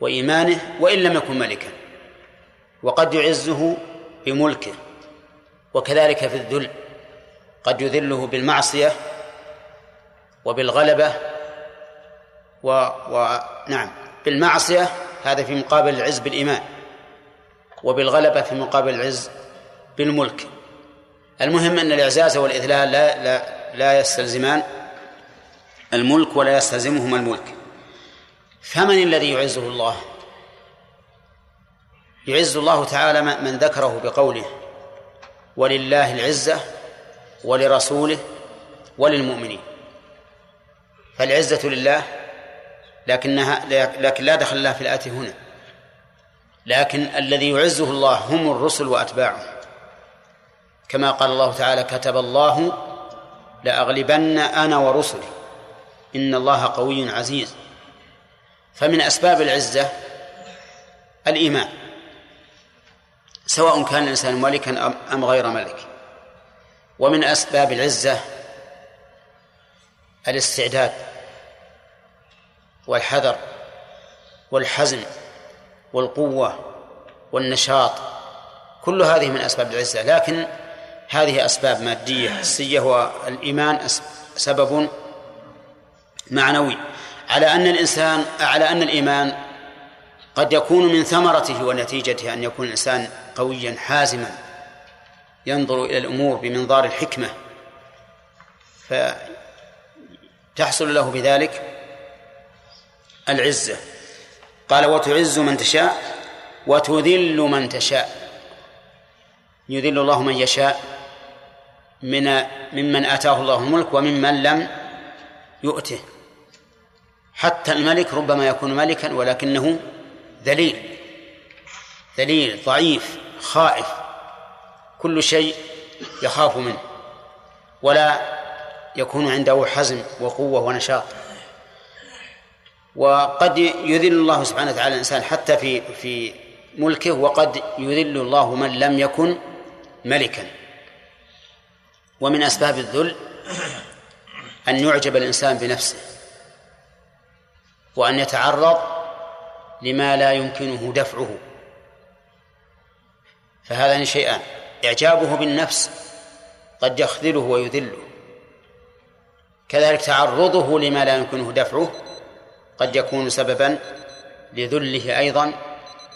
S1: وإيمانه وإن لم يكن ملكا. وقد يعزه بملكه. وكذلك في الذل. قد يذله بالمعصية وبالغلبة و... و... نعم بالمعصية هذا في مقابل العز بالإيمان. وبالغلبة في مقابل العز بالملك. المهم أن الإعزاز والإذلال لا لا لا يستلزمان الملك ولا يستلزمهما الملك. فمن الذي يعزه الله؟ يعز الله تعالى من ذكره بقوله ولله العزة ولرسوله وللمؤمنين. فالعزة لله لكنها لكن لا دخل لها في الآتي هنا. لكن الذي يعزه الله هم الرسل وأتباعه كما قال الله تعالى كتب الله لأغلبن أنا ورسلي. إن الله قوي عزيز. فمن أسباب العزة الإيمان. سواء كان الإنسان ملكا أم غير ملك. ومن أسباب العزة الاستعداد. والحذر والحزم والقوة والنشاط كل هذه من أسباب العزة. لكن هذه أسباب مادية حسية والإيمان سبب معنوي. على أن الإنسان على أن الإيمان قد يكون من ثمرته ونتيجته أن يكون الإنسان قويا حازما ينظر إلى الأمور بمنظار الحكمة. فتحصل له بذلك العزة. قال وتعز من تشاء وتذل من تشاء. يذل الله من يشاء من ممن آتاه الله الملك وممن لم يؤته. حتى الملك ربما يكون ملكا ولكنه ذليل. ذليل ضعيف خائف. كل شيء يخاف منه. ولا يكون عنده حزم وقوة ونشاط. وقد يذل الله سبحانه وتعالى الإنسان حتى في في ملكه وقد يذل الله من لم يكن ملكا. ومن أسباب الذل أن يعجب الإنسان بنفسه وأن يتعرض لما لا يمكنه دفعه. فهذان شيئان إعجابه بالنفس قد يخذله ويذله كذلك تعرضه لما لا يمكنه دفعه قد يكون سببا لذله أيضا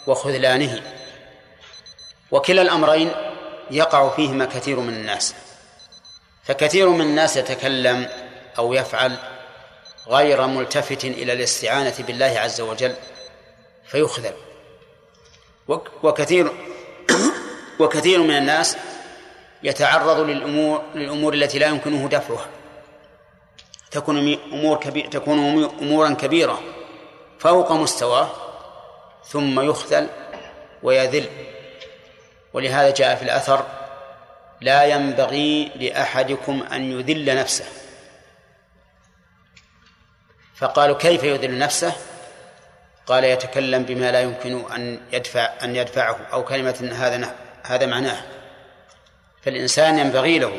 S1: وخذلانه. وكلا الأمرين يقع فيهما كثير من الناس. فكثير من الناس يتكلم أو يفعل غير ملتفت إلى الاستعانة بالله عز وجل فيخذل. وكثير [coughs] وكثير من الناس يتعرض للأمور للأمور التي لا يمكنه دفعها. تكون أمور كبيرة تكون أمورا كبيرة فوق مستواه ثم يخذل ويذل. ولهذا جاء في الأثر لا ينبغي لأحدكم أن يذل نفسه. فقالوا كيف يذل نفسه؟ قال يتكلم بما لا يمكن أن يدفع أن يدفعه أو كلمة هذا هذا معناه. فالإنسان ينبغي له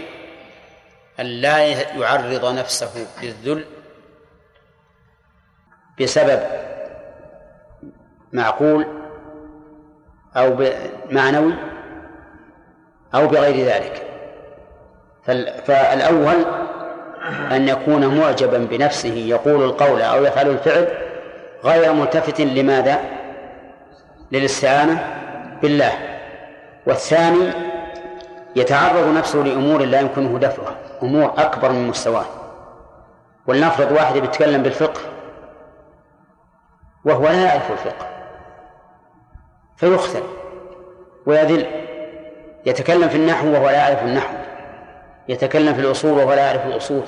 S1: أن لا يعرض نفسه للذل بسبب معقول أو معنوي أو بغير ذلك. فالأول أن يكون معجبا بنفسه يقول القول أو يفعل الفعل غير ملتفت لماذا؟ للاستعانة بالله. والثاني يتعرض نفسه لأمور لا يمكنه دفعها. أمور أكبر من مستواه. ولنفرض واحد بيتكلم بالفقه وهو لا يعرف الفقه. فيخثل ويذل. يتكلم في النحو وهو لا يعرف النحو. يتكلم في الأصول وهو لا يعرف الأصول.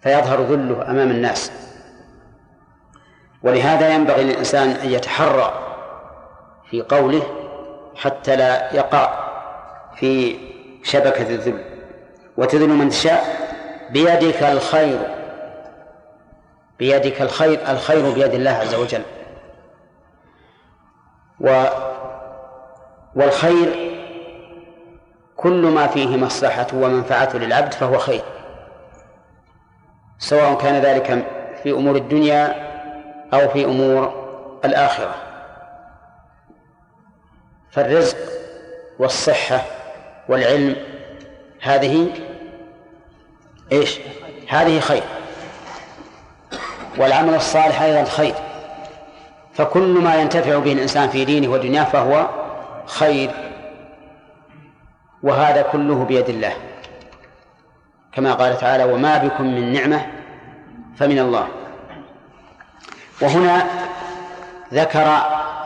S1: فيظهر ذله أمام الناس. ولهذا ينبغي للإنسان أن يتحرى في قوله حتى لا يقع في شبكة الذل. وتذل من تشاء بيدك الخير. بيدك الخير الخير بيد الله عز وجل. و والخير كل ما فيه مصلحة ومنفعة للعبد فهو خير. سواء كان ذلك في أمور الدنيا أو في أمور الآخرة. فالرزق والصحة والعلم هذه إيش؟ هذه خير. والعمل الصالح أيضا خير. فكل ما ينتفع به الإنسان في دينه ودنياه فهو خير. وهذا كله بيد الله. كما قال تعالى وما بكم من نعمة فمن الله. وهنا ذكر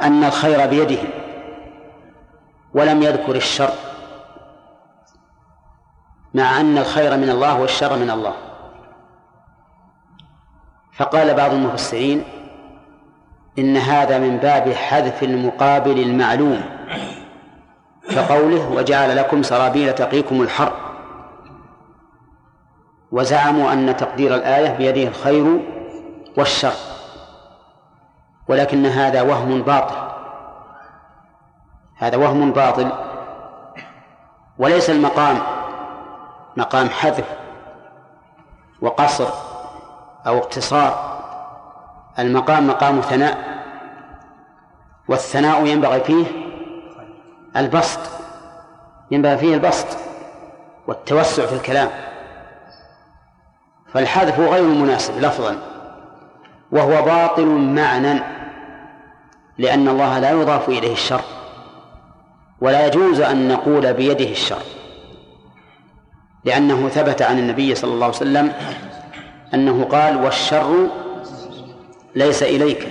S1: أن الخير بيده ولم يذكر الشر. مع أن الخير من الله والشر من الله. فقال بعض المفسرين إن هذا من باب حذف المقابل المعلوم كقوله وجعل لكم سرابيل تقيكم الحر وزعموا أن تقدير الآية بيده الخير والشر ولكن هذا وهم باطل. هذا وهم باطل وليس المقام مقام حذف وقصر أو اقتصار. المقام مقام ثناء والثناء ينبغي فيه البسط ينبغي فيه البسط والتوسع في الكلام. فالحذف غير مناسب لفظا وهو باطل معنى لأن الله لا يضاف إليه الشر ولا يجوز أن نقول بيده الشر. لأنه ثبت عن النبي صلى الله عليه وسلم أنه قال والشر ليس إليك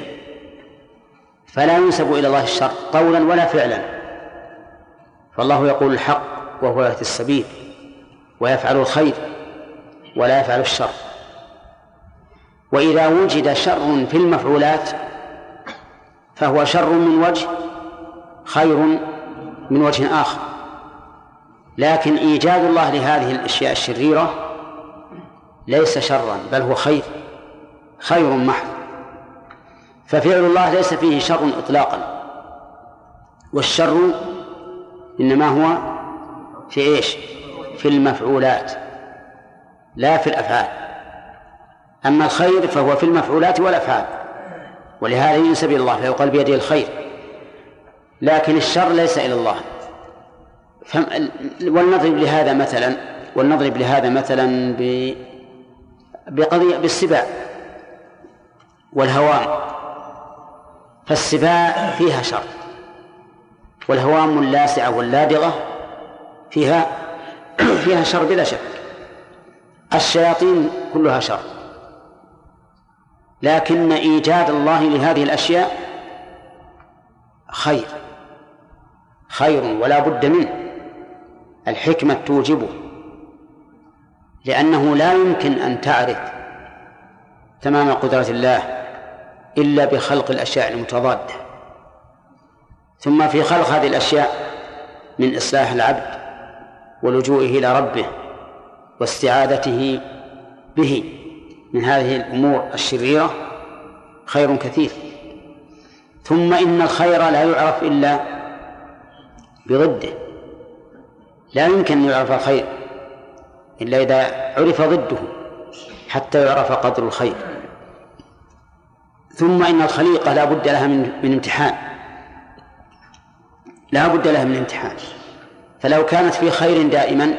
S1: فلا ينسب إلى الله الشر قولا ولا فعلا فالله يقول الحق وهو يهدي السبيل ويفعل الخير ولا يفعل الشر. وإذا وجد شر في المفعولات فهو شر من وجه خير من وجه آخر. لكن إيجاد الله لهذه الأشياء الشريرة ليس شرا بل هو خير خير محض. ففعل الله ليس فيه شر إطلاقا. والشر إنما هو في إيش؟ في المفعولات لا في الأفعال. أما الخير فهو في المفعولات والأفعال. ولهذا ينسب إلى الله فيقال بيده الخير. لكن الشر ليس إلى الله. ولنضرب لهذا مثلا ولنضرب لهذا مثلا ب بقضية بالسباع والهوام. فالسباع فيها شر. والهوام اللاسعة واللادغة فيها فيها شر بلا شك. الشياطين كلها شر. لكن إيجاد الله لهذه الأشياء خير. خير ولا بد منه. الحكمة توجبه لأنه لا يمكن أن تعرف تمام قدرة الله إلا بخلق الأشياء المتضادة. ثم في خلق هذه الأشياء من إصلاح العبد ولجوئه إلى ربه واستعاذته به من هذه الأمور الشريرة خير كثير. ثم إن الخير لا يعرف إلا بضده. لا يمكن أن يعرف الخير إلا إذا عرف ضده حتى يعرف قدر الخير. ثم إن الخليقة لا بد لها من من امتحان. لا بد لها من امتحان. فلو كانت في خير دائما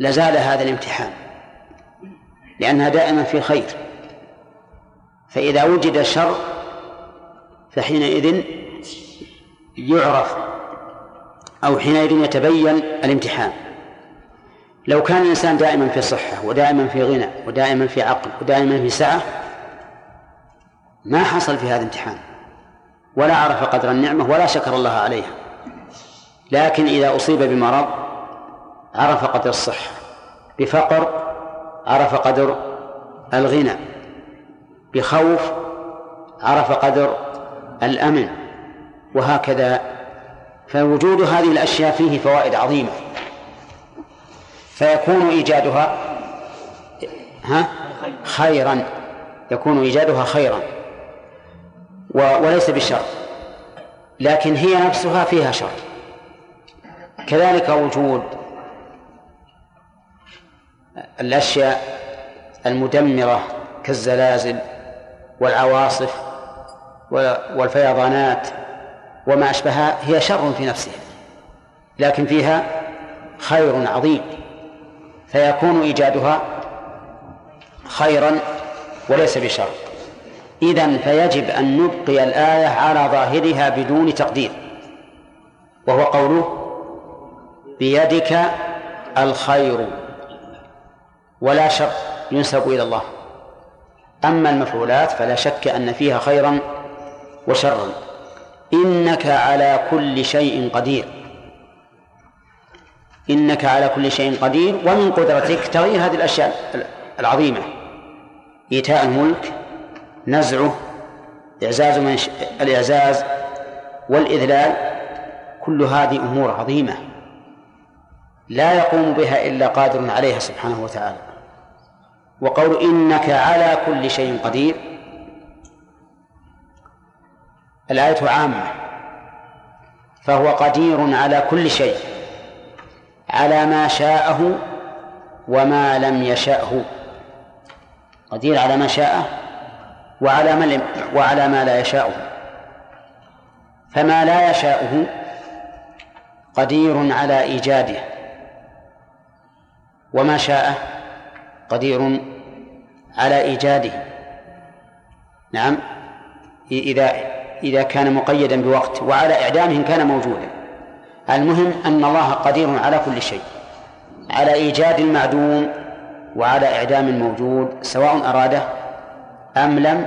S1: لزال هذا الامتحان لأنها دائما في خير. فإذا وجد شر فحينئذ يعرف أو حينئذ يتبين الامتحان. لو كان الإنسان دائما في صحة ودائما في غنى ودائما في عقل ودائما في سعة ما حصل في هذا الامتحان. ولا عرف قدر النعمة ولا شكر الله عليها. لكن إذا أصيب بمرض عرف قدر الصحة. بفقر عرف قدر الغنى. بخوف عرف قدر الأمن. وهكذا فوجود هذه الأشياء فيه فوائد عظيمة. فيكون إيجادها ها؟ خيرا. يكون إيجادها خيرا. وليس بشر. لكن هي نفسها فيها شر. كذلك وجود الأشياء المدمرة كالزلازل والعواصف والفيضانات وما أشبهها هي شر في نفسها لكن فيها خير عظيم فيكون إيجادها خيرا وليس بشر. إذن فيجب أن نبقي الآية على ظاهرها بدون تقدير وهو قوله بيدك الخير ولا شر ينسب إلى الله. أما المفعولات فلا شك أن فيها خيرا وشرا. إنك على كل شيء قدير. إنك على كل شيء قدير ومن قدرتك تغيير هذه الأشياء العظيمة. إيتاء الملك نزعه إعزاز من ش... الإعزاز والإذلال كل هذه أمور عظيمة. لا يقوم بها إلا قادر عليها سبحانه وتعالى. وقول إنك على كل شيء قدير الآية عامة. فهو قدير على كل شيء. على ما شاءه وما لم يشأه. قدير على ما شاءه وعلى ما وعلى ما لا يشاءه. فما لا يشاءه قدير على إيجاده. وما شاء قدير على إيجاده. نعم. إذا إذا كان مقيدا بوقت وعلى إعدامه كان موجودا. المهم أن الله قدير على كل شيء على إيجاد المعدوم وعلى إعدام الموجود سواء أراده أم لم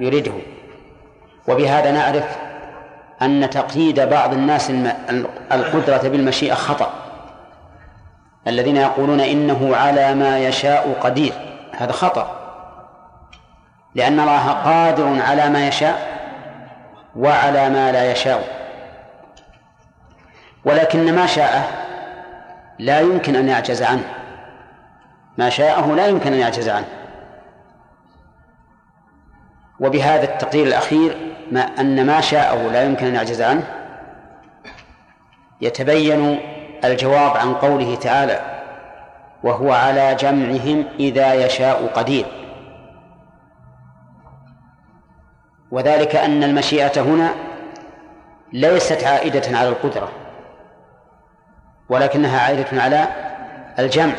S1: يرده. وبهذا نعرف أن تقييد بعض الناس القدرة بالمشيئة خطأ. الذين يقولون إنه على ما يشاء قدير هذا خطأ. لأن الله قادر على ما يشاء وعلى ما لا يشاء. ولكن ما شاءه لا يمكن أن يعجز عنه. ما شاءه لا يمكن أن يعجز عنه. وبهذا التقدير الأخير ما أن ما شاءه لا يمكن أن يعجز عنه يتبين الجواب عن قوله تعالى وهو على جمعهم إذا يشاء قدير. وذلك أن المشيئة هنا ليست عائدة على القدرة ولكنها عائدة على الجمع.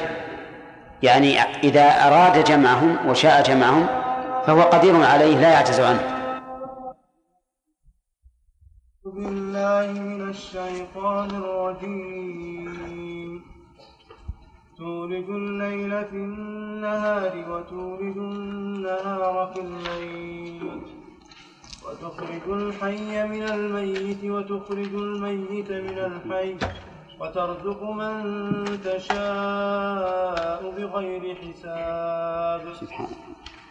S1: يعني إذا أراد جمعهم وشاء جمعهم فهو قدير عليه لا يعجز عنه.
S8: بالله من الشيطان الرجيم. تولج الليل في النهار وتولج النهار في الليل. وتخرج الحي من الميت وتخرج الميت من الحي وترزق من تشاء بغير حساب.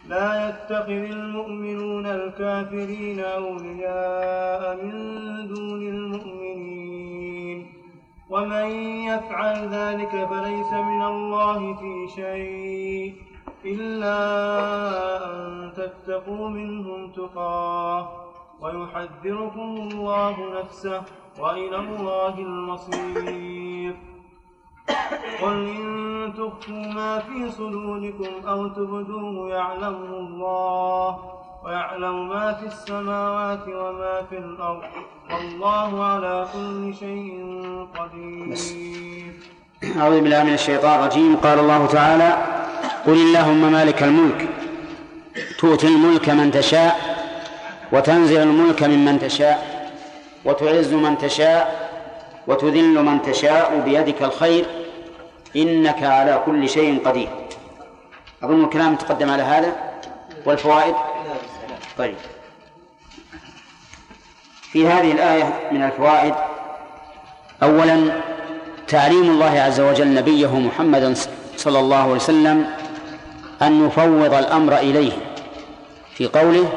S8: لا يتخذ المؤمنون الكافرين أولياء من دون المؤمنين. ومن يفعل ذلك فليس من الله في شيء. إلا أن تتقوا منهم تقاه ويحذركم الله نفسه وإلى الله المصير. قل إن تخفوا ما في صدوركم أو تبدوه يعلمه الله ويعلم ما في السماوات وما في الأرض والله على كل شيء قدير.
S1: أعوذ بالله من الشيطان الرجيم. قال الله تعالى قل اللهم مالك الملك تؤتي الملك من تشاء وتنزع الملك ممن تشاء وتعز من تشاء وتذل من تشاء بيدك الخير إنك على كل شيء قدير. أظن الكلام تقدم على هذا؟ والفوائد؟ طيب. في هذه الآية من الفوائد أولا تعليم الله عز وجل نبيه محمدا صلى الله عليه وسلم أن يفوض الأمر إليه. في قوله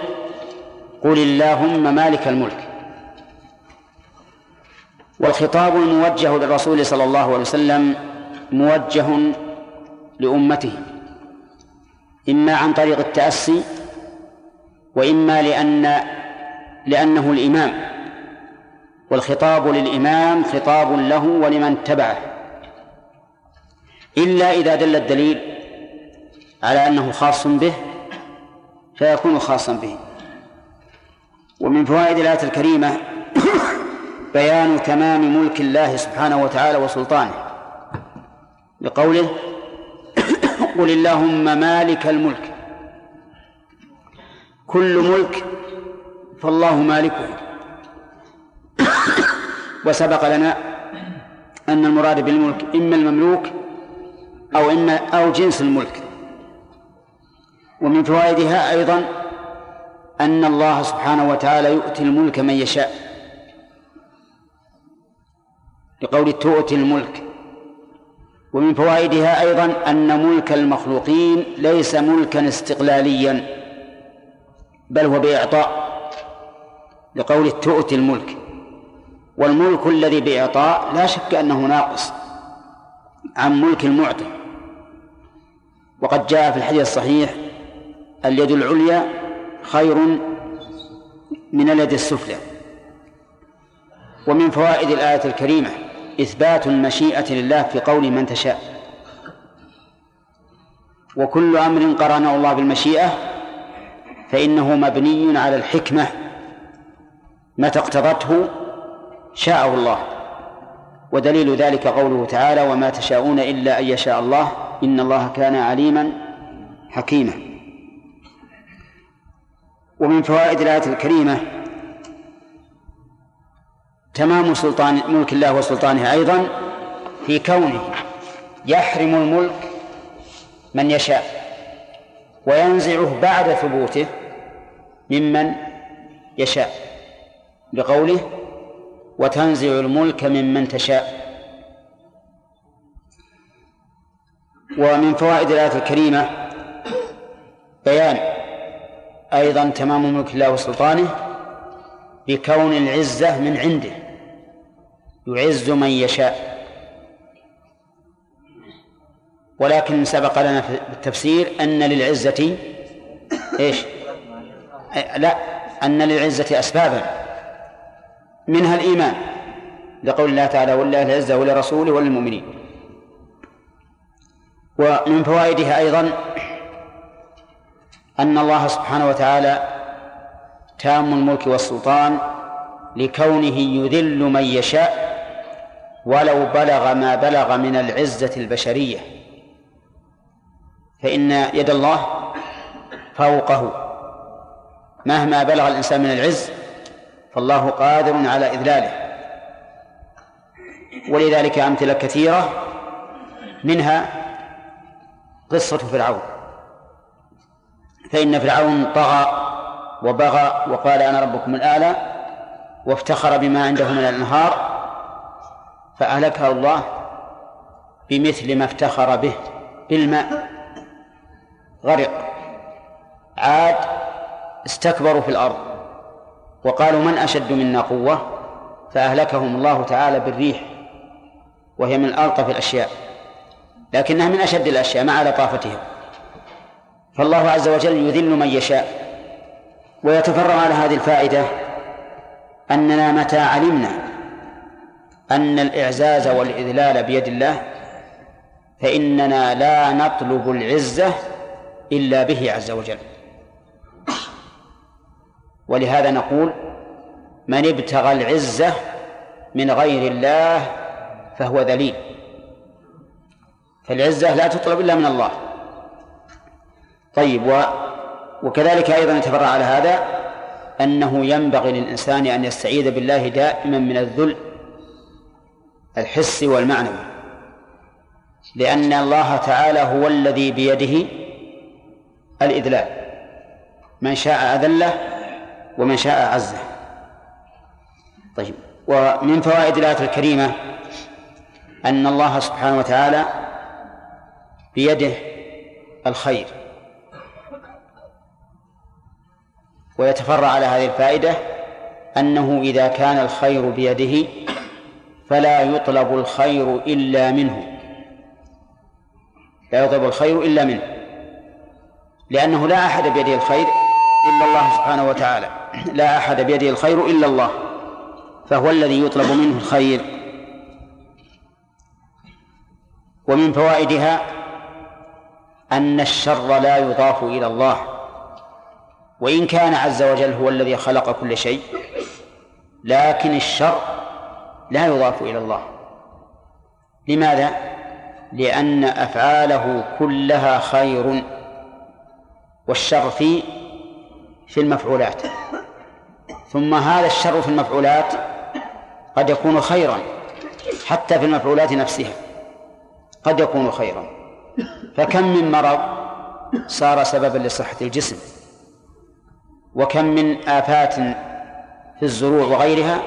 S1: قل اللهم مالك الملك. والخطاب الموجه للرسول صلى الله عليه وسلم موجه لأمته إما عن طريق التأسي وإما لأن لأنه الإمام. والخطاب للإمام خطاب له ولمن تبعه. إلا إذا دل الدليل على أنه خاص به فيكون خاصا به. ومن فوائد الآية الكريمة [coughs] بيان تمام ملك الله سبحانه وتعالى وسلطانه. بقوله [coughs] قل اللهم مالك الملك. كل ملك فالله مالكه. وسبق لنا أن المراد بالملك إما المملوك أو إما أو جنس الملك. ومن فوائدها أيضا أن الله سبحانه وتعالى يؤتي الملك من يشاء. لقول تؤتي الملك. ومن فوائدها أيضا أن ملك المخلوقين ليس ملكا استقلاليا بل هو بإعطاء. لقول تؤتي الملك. والملك الذي بإعطاء لا شك أنه ناقص عن ملك المعطي. وقد جاء في الحديث الصحيح اليد العليا خير من اليد السفلى. ومن فوائد الآية الكريمة إثبات المشيئة لله في قول من تشاء. وكل أمر قرنه الله بالمشيئة فإنه مبني على الحكمة متى اقتضته شاءه الله. ودليل ذلك قوله تعالى وما تشاءون إلا أن يشاء الله إن الله كان عليما حكيما. ومن فوائد الآية الكريمة تمام سلطان ملك الله وسلطانه أيضا في كونه يحرم الملك من يشاء وينزعه بعد ثبوته ممن يشاء. بقوله وتنزع الملك ممن تشاء. ومن فوائد الآية الكريمة بيان أيضا تمام ملك الله وسلطانه بكون العزة من عنده يعز من يشاء. ولكن سبق لنا في التفسير أن للعزة إيش؟ لا أن للعزة أسبابا. منها الإيمان لقول الله تعالى ولله العزة ولرسوله وللمؤمنين ومن فوائدها أيضا أن الله سبحانه وتعالى تام الملك والسلطان لكونه يذل من يشاء ولو بلغ ما بلغ من العزة البشرية فإن يد الله فوقه مهما بلغ الإنسان من العز فالله قادر على إذلاله. ولذلك أمثلة كثيرة منها قصة فرعون. فإن فرعون طغى وبغى وقال أنا ربكم الأعلى وافتخر بما عنده من الأنهار فأهلكه الله بمثل ما افتخر به بالماء. غرق. عاد استكبروا في الأرض. وقالوا من أشد منا قوة؟ فأهلكهم الله تعالى بالريح وهي من ألطف الأشياء لكنها من أشد الأشياء مع لطافتها فالله عز وجل يذل من يشاء ويتفرع على هذه الفائدة أننا متى علمنا أن الإعزاز والإذلال بيد الله فإننا لا نطلب العزة إلا به عز وجل. ولهذا نقول من ابتغى العزة من غير الله فهو ذليل. فالعزة لا تطلب إلا من الله. طيب و وكذلك أيضا يتفرع على هذا أنه ينبغي للإنسان أن يستعيذ بالله دائما من الذل الحسي والمعنوي لأن الله تعالى هو الذي بيده الإذلال. من شاء أذله ومن شاء عزه. طيب ومن فوائد الآية الكريمة أن الله سبحانه وتعالى بيده الخير. ويتفرع على هذه الفائدة أنه إذا كان الخير بيده فلا يطلب الخير إلا منه. لا يطلب الخير إلا منه. لأنه لا أحد بيده الخير إلا الله سبحانه وتعالى. [clears throat] لا أحد بيده الخير إلا الله. فهو الذي يطلب منه الخير. ومن فوائدها أن الشر لا يضاف إلى الله. وإن كان عز وجل هو الذي خلق كل شيء لكن الشر لا يضاف إلى الله. لماذا؟ لأن أفعاله كلها خير والشر في في المفعولات. ثم هذا الشر في المفعولات قد يكون خيرا حتى في المفعولات نفسها قد يكون خيرا. فكم من مرض صار سببا لصحة الجسم؟ وكم من آفات في الزروع وغيرها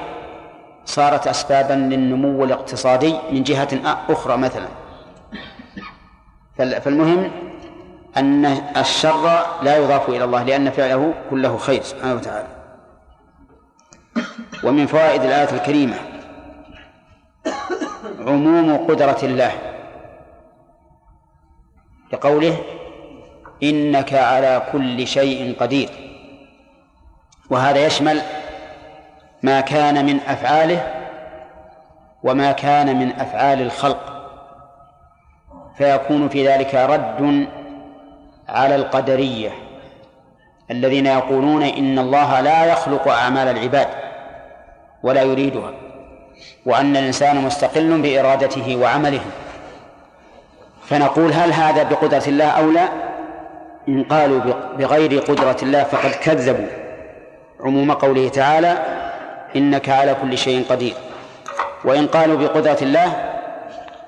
S1: صارت أسبابا للنمو الاقتصادي من جهة أخرى مثلا. فالمهم أن الشر لا يضاف إلى الله لأن فعله كله خير سبحانه وتعالى. ومن فوائد الآية الكريمة عموم قدرة الله. لقوله إنك على كل شيء قدير. وهذا يشمل ما كان من أفعاله وما كان من أفعال الخلق. فيكون في ذلك رد على القدرية الذين يقولون إن الله لا يخلق أعمال العباد ولا يريدها وأن الإنسان مستقل بإرادته وعمله. فنقول هل هذا بقدرة الله أو لا؟ إن قالوا بغير قدرة الله فقد كذبوا. عموم قوله تعالى إنك على كل شيء قدير. وإن قالوا بقدرة الله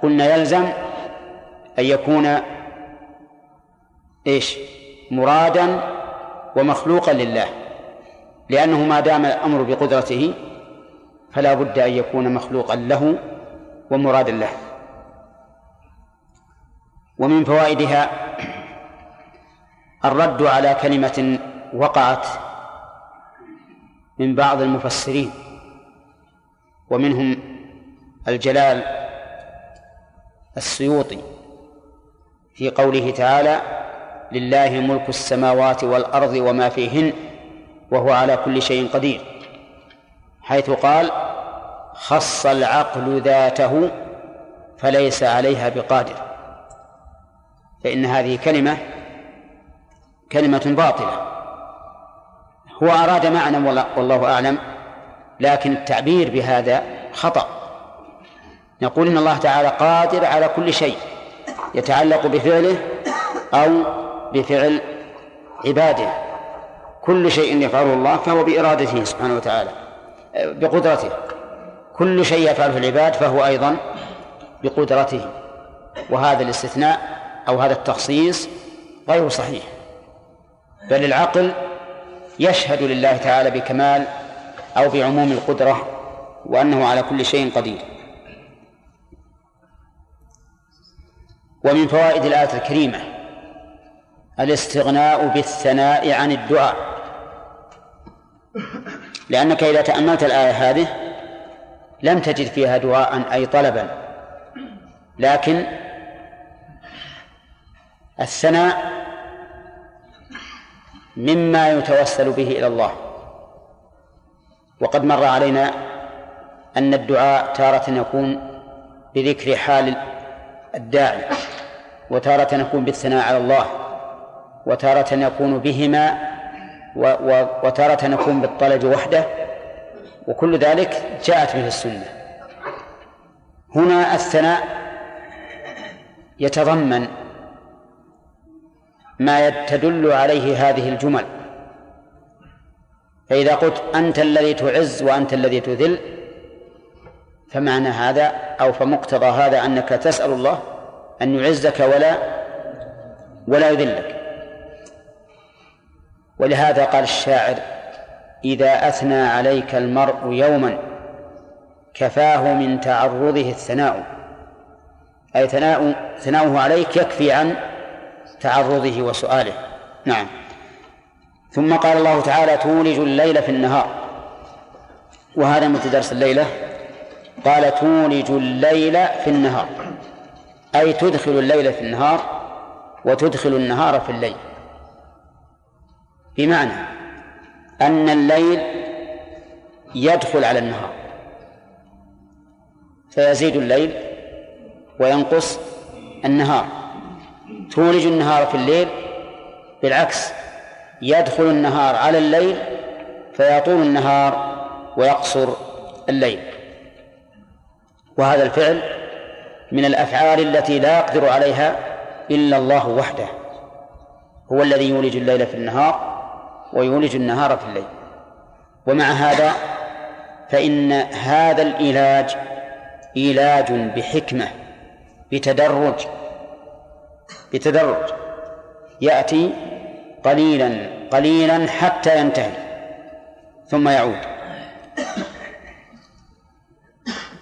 S1: قلنا يلزم أن يكون إيش؟ مرادا ومخلوقا لله. لأنه ما دام الأمر بقدرته فلا بد أن يكون مخلوقا له ومرادا له. ومن فوائدها الرد على كلمة وقعت من بعض المفسرين ومنهم الجلال السيوطي في قوله تعالى لله ملك السماوات والأرض وما فيهن وهو على كل شيء قدير. حيث قال خص العقل ذاته فليس عليها بقادر. فإن هذه كلمة كلمة باطلة. هو أراد معنى والله أعلم لكن التعبير بهذا خطأ. نقول إن الله تعالى قادر على كل شيء يتعلق بفعله أو بفعل عباده. كل شيء يفعله الله فهو بإرادته سبحانه وتعالى بقدرته. كل شيء يفعله العباد فهو أيضا بقدرته. وهذا الاستثناء أو هذا التخصيص غير صحيح. بل العقل يشهد لله تعالى بكمال أو بعموم القدرة وأنه على كل شيء قدير. ومن فوائد الآية الكريمة الاستغناء بالثناء عن الدعاء. لأنك إذا تأملت الآية هذه لم تجد فيها دعاء أي طلبا. لكن الثناء مما يتوسل به إلى الله. وقد مر علينا أن الدعاء تارة يكون بذكر حال الداعي وتارة يكون بالثناء على الله. وتارة يكون بهما وتارة يكون بالطلب وحده وكل ذلك جاءت به السنة. هنا الثناء يتضمن ما تدل عليه هذه الجمل. فإذا قلت أنت الذي تعز وأنت الذي تذل فمعنى هذا أو فمقتضى هذا أنك تسأل الله أن يعزك ولا ولا يذلك. ولهذا قال الشاعر إذا أثنى عليك المرء يوما كفاه من تعرضه الثناء. أي ثناء ثناؤه عليك يكفي عن تعرضه وسؤاله. نعم. ثم قال الله تعالى تولج الليل في النهار. وهذا مثل درس الليلة. قال تولج الليل في النهار. أي تدخل الليل في النهار وتدخل النهار في الليل. بمعنى أن الليل يدخل على النهار فيزيد الليل وينقص النهار تولج النهار في الليل بالعكس يدخل النهار على الليل فيطول النهار ويقصر الليل. وهذا الفعل من الأفعال التي لا يقدر عليها إلا الله وحده هو الذي يولج الليل في النهار ويولج النهار في الليل. ومع هذا فإن هذا العلاج علاج بحكمة بتدرج بتدرج. يأتي قليلا قليلا حتى ينتهي ثم يعود.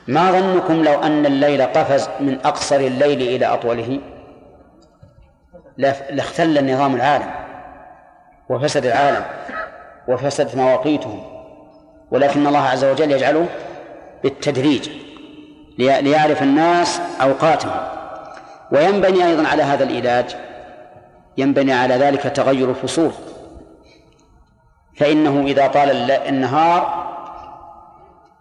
S1: ما ظنكم لو أن الليل قفز من أقصر الليل إلى أطوله؟ لاختل النظام العالم. وفسد العالم وفسدت مواقيته ولكن الله عز وجل يجعله بالتدريج ليعرف الناس أوقاتهم. وينبني أيضا على هذا العلاج ينبني على ذلك تغير الفصول. فإنه إذا طال النهار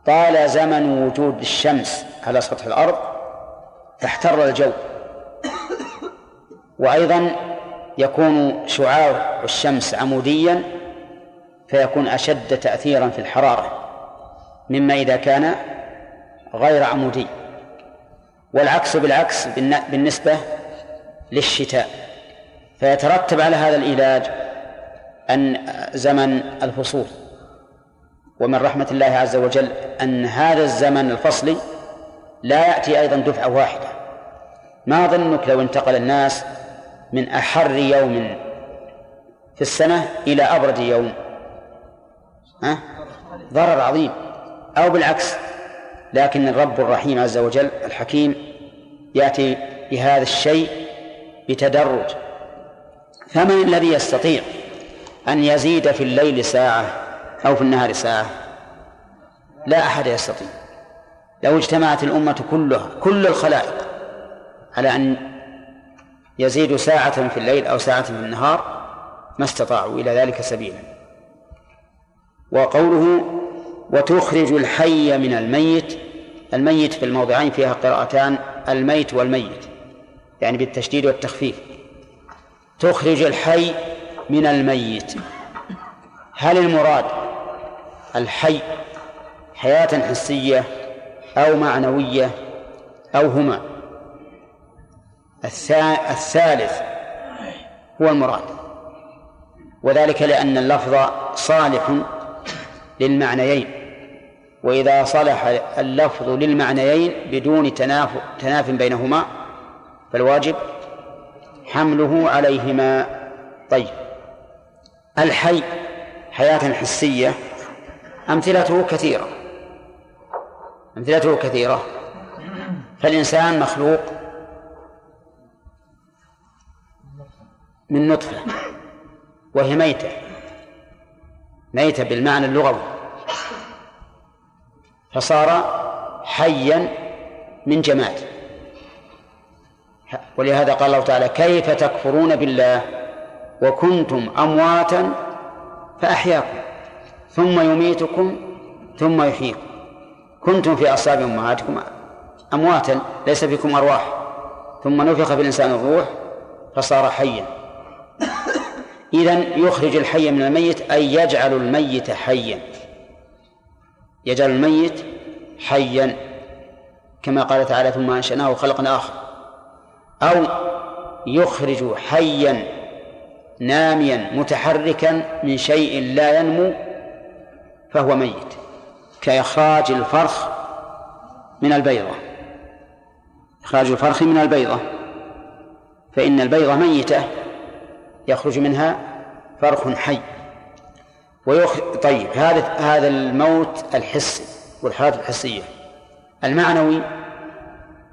S1: طال زمن وجود الشمس على سطح الأرض فاحتر الجو. وأيضا يكون شعاع الشمس عموديا فيكون أشد تأثيرا في الحرارة مما إذا كان غير عمودي. والعكس بالعكس بالنسبة للشتاء. فيترتب على هذا العلاج أن زمن الفصول ومن رحمة الله عز وجل أن هذا الزمن الفصلي لا يأتي أيضا دفعة واحدة. ما ظنك لو انتقل الناس من أحر يوم في السنة إلى أبرد يوم. ها؟ ضرر عظيم. أو بالعكس لكن الرب الرحيم عز وجل الحكيم يأتي بهذا الشيء بتدرج. فمن الذي يستطيع أن يزيد في الليل ساعة أو في النهار ساعة؟ لا أحد يستطيع. لو اجتمعت الأمة كلها كل الخلائق على أن يزيدوا ساعة في الليل أو ساعة في النهار ما استطاعوا إلى ذلك سبيلا. وقوله وتخرج الحي من الميت الميت في الموضعين فيها قراءتان الميت والميت يعني بالتشديد والتخفيف. تخرج الحي من الميت. هل المراد الحي حياة حسية أو معنوية أو هما؟ الثالث هو المراد. وذلك لأن اللفظ صالح للمعنيين. وإذا صلح اللفظ للمعنيين بدون تناف تناف بينهما فالواجب حمله عليهما. طيب. الحي حياة حسية أمثلته كثيرة. أمثلته كثيرة. فالإنسان مخلوق من نطفة وهي ميتة. ميتة بالمعنى اللغوي. فصار حيا من جماد. ولهذا قال الله تعالى كيف تكفرون بالله وكنتم أمواتا فأحياكم ثم يميتكم ثم يحييكم. كنتم في أصاب أمهاتكم أمواتا ليس فيكم أرواح. ثم نفخ في الإنسان الروح فصار حيا. إذا يخرج الحي من الميت أي يجعل الميت حيا. يجعل الميت حيا كما قال تعالى ثم أنشأناه خلقا آخر. أو يخرج حيا ناميا متحركا من شيء لا ينمو فهو ميت. كإخراج الفرخ من البيضة. إخراج الفرخ من البيضة. فإن البيضة ميتة. يخرج منها فرخ حي. ويخ... طيب هذا هذا الموت الحسي والحياة الحسية. المعنوي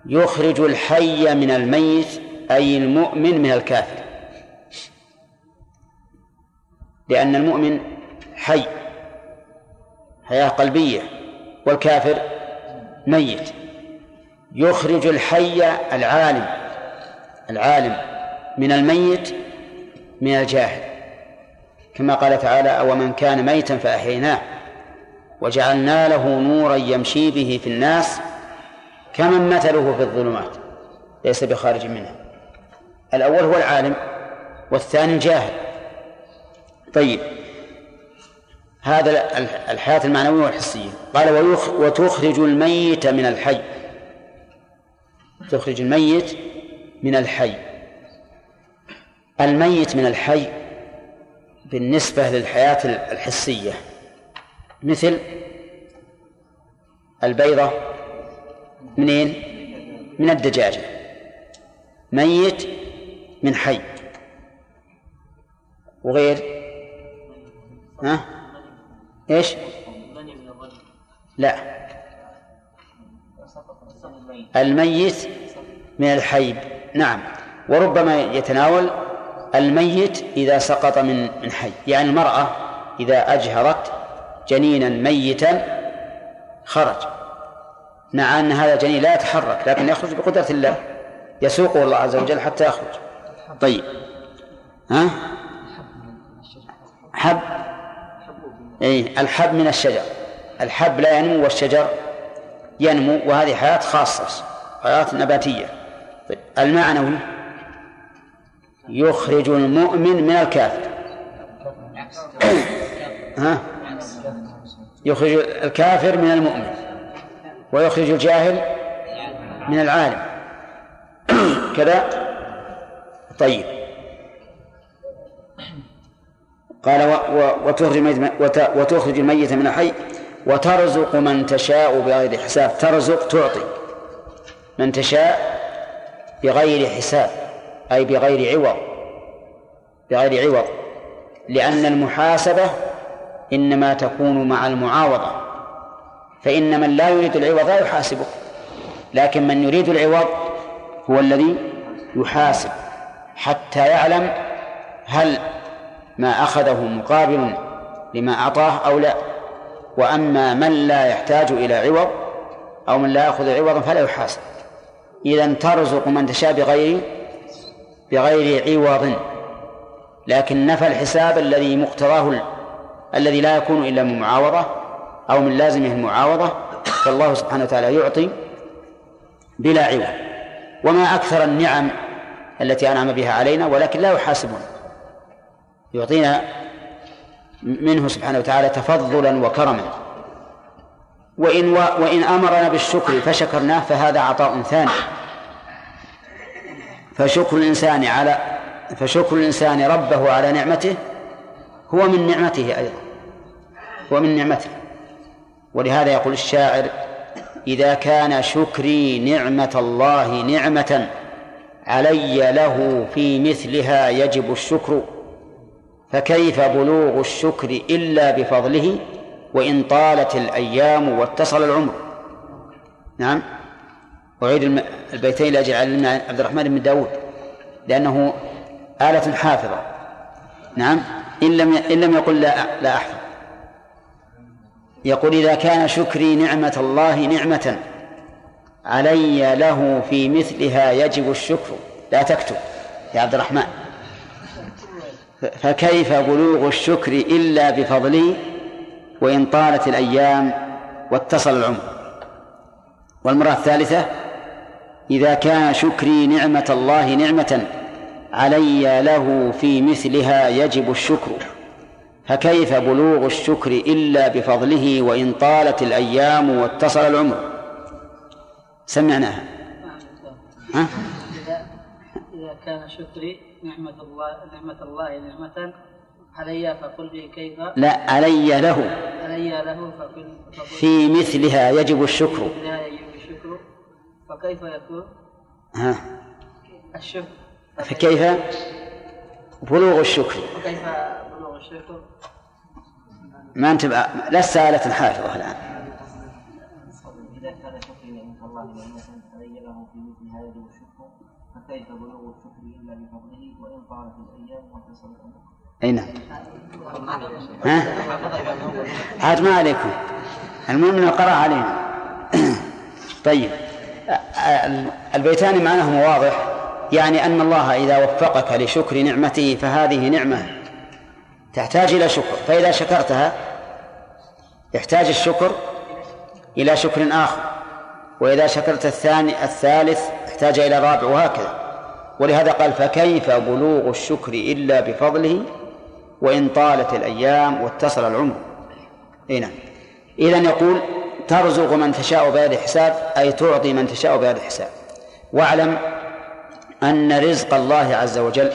S1: يخرج الحي من الميت أي المؤمن من الكافر. لأن المؤمن حي حياة قلبية والكافر ميت. يخرج الحي العالم العالم من الميت من الجاهل. كما قال تعالى أو من كان ميتا فأحييناه وجعلنا له نورا يمشي به في الناس كمن مثله في الظلمات. ليس بخارج منها. الأول هو العالم والثاني الجاهل. طيب هذا الحياة المعنوية والحسية. قال وتخرج الميت من الحي. تخرج الميت من الحي. الميت من الحي بالنسبة للحياة الحسية. مثل البيضة منين؟ من الدجاجة. ميت من حي. وغير؟ ها؟ إيش؟ لا. الميت من الحي نعم. وربما يتناول الميت إذا سقط من من حي. يعني المرأة إذا أجهرت جنينا ميتا خرج. مع أن هذا الجنين لا يتحرك لكن يخرج بقدرة الله. يسوقه الله عز وجل حتى يخرج. طيب. ها؟ حب. أي الحب من الشجر. الحب لا ينمو والشجر ينمو وهذه حياة خاصة حياة نباتية. طيب المعنوي يخرج المؤمن من الكافر. ها؟ يخرج الكافر من المؤمن ويخرج الجاهل من العالم. كذا؟ طيب. قال وتخرج وتخرج الميت من الحي وترزق من تشاء بغير حساب. ترزق تعطي. من تشاء بغير حساب. أي بغير عوض بغير عوض لأن المحاسبة إنما تكون مع المعاوضة فإن من لا يريد العوض لا يحاسبه لكن من يريد العوض هو الذي يحاسب حتى يعلم هل ما أخذه مقابل لما أعطاه أو لا. وأما من لا يحتاج إلى عوض أو من لا يأخذ عوضا فلا يحاسب. إذا ترزق من تشاء بغير بغير عوض لكن نفى الحساب الذي مقتضاه الذي لا يكون إلا من معاوضة أو من لازمه المعاوضة فالله سبحانه وتعالى يعطي بلا عوض. وما أكثر النعم التي أنعم بها علينا ولكن لا يحاسبون يعطينا منه سبحانه وتعالى تفضلا وكرما. وإن وإن أمرنا بالشكر فشكرناه فهذا عطاء ثاني. فشكر الإنسان على فشكر الإنسان ربه على نعمته هو من نعمته أيضا هو من نعمته. ولهذا يقول الشاعر إذا كان شكري نعمة الله نعمة علي له في مثلها يجب الشكر فكيف بلوغ الشكر إلا بفضله؟ وإن طالت الأيام واتصل العمر. نعم. أعيد البيتين لأجل علمنا عبد الرحمن بن داود لأنه آلة حافظة. نعم؟ إن لم إن لم يقل لا لا أحفظ. يقول إذا كان شكري نعمة الله نعمة علي له في مثلها يجب الشكر. لا تكتب يا عبد الرحمن. فكيف بلوغ الشكر إلا بفضلي وإن طالت الأيام واتصل العمر؟ والمرة الثالثة إذا كان شكري نعمة الله نعمة علي له في مثلها يجب الشكر. فكيف بلوغ الشكر إلا بفضله وإن طالت الأيام واتصل العمر؟ سمعناها. ها؟
S9: إذا كان شكري نعمة الله نعمة الله نعمة علي فقل لي كيف؟
S1: لا علي له.
S9: علي له فقل,
S1: في مثلها يجب الشكر
S9: في مثلها يجب الشكر فكيف يكون؟
S1: ها؟
S9: الشكر.
S1: فكيف؟ بلوغ الشكر.
S9: وكيف بلوغ الشكر؟
S1: ما أنت لا سالة حافظة الآن.
S3: إذا كان شكر نعمة الله نعمة علي له في مثل هذا الشكر فكيف بلوغ الشكر إلا بفضله؟ وإن طالت الأيام واتصل الأمر
S1: أي نعم. ها؟ عاد ما عليكم. المهم إنه قرأ علينا. طيب. البيتان معناهما واضح يعني أن الله إذا وفقك لشكر نعمته فهذه نعمة تحتاج إلى شكر فإذا شكرتها يحتاج الشكر إلى شكر آخر وإذا شكرت الثاني الثالث احتاج إلى الرابع وهكذا. ولهذا قال فكيف بلوغ الشكر إلا بفضله وإن طالت الأيام واتصل العمر؟ أي نعم. إذا يقول ترزق من تشاء بغير حساب أي تعطي من تشاء بغير حساب واعلم أن رزق الله عز وجل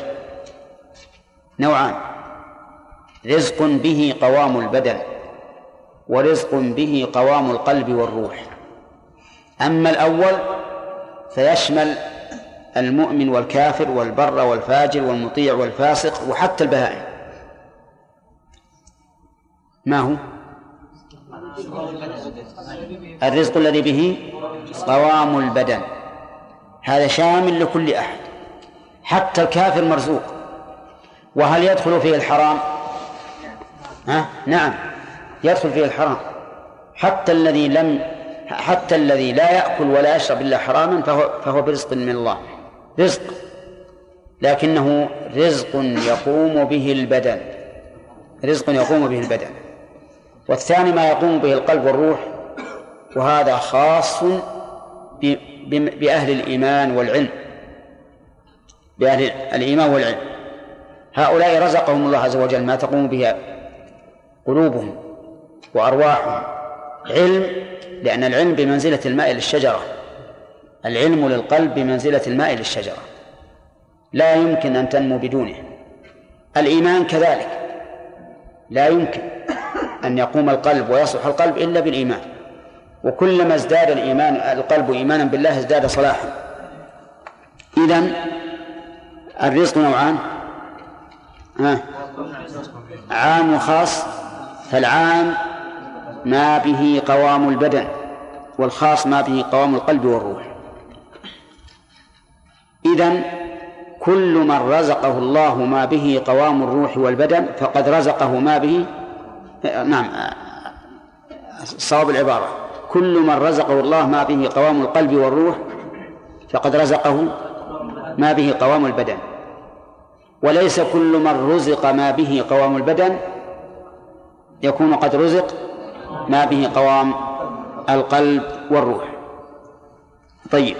S1: نوعان. رزق به قوام البدن ورزق به قوام القلب والروح. أما الأول فيشمل المؤمن والكافر والبر والفاجر والمطيع والفاسق وحتى البهائم. ما هو؟ الرزق الذي به قوام البدن. هذا شامل لكل أحد حتى الكافر مرزوق. وهل يدخل فيه الحرام؟ ها؟ نعم يدخل فيه الحرام. حتى الذي لم حتى الذي لا يأكل ولا يشرب إلا حراما فهو فهو برزق من الله. رزق. لكنه رزق يقوم به البدن. رزق يقوم به البدن. والثاني ما يقوم به القلب والروح وهذا خاص بأهل الإيمان والعلم بأهل الإيمان والعلم. هؤلاء رزقهم الله عز وجل ما تقوم به قلوبهم وأرواحهم. علم لأن العلم بمنزلة الماء للشجرة. العلم للقلب بمنزلة الماء للشجرة. لا يمكن أن تنمو بدونه. الإيمان كذلك. لا يمكن. أن يقوم القلب ويصلح القلب إلا بالإيمان. وكلما ازداد الإيمان القلب إيمانا بالله ازداد صلاحا. إذن الرزق نوعان. ها؟ عام وخاص فالعام ما به قوام البدن والخاص ما به قوام القلب والروح. إذن كل من رزقه الله ما به قوام الروح والبدن فقد رزقه ما به نعم. صواب العبارة. كل من رزقه الله ما به قوام القلب والروح فقد رزقه ما به قوام البدن. وليس كل من رزق ما به قوام البدن يكون قد رزق ما به قوام القلب والروح. طيب.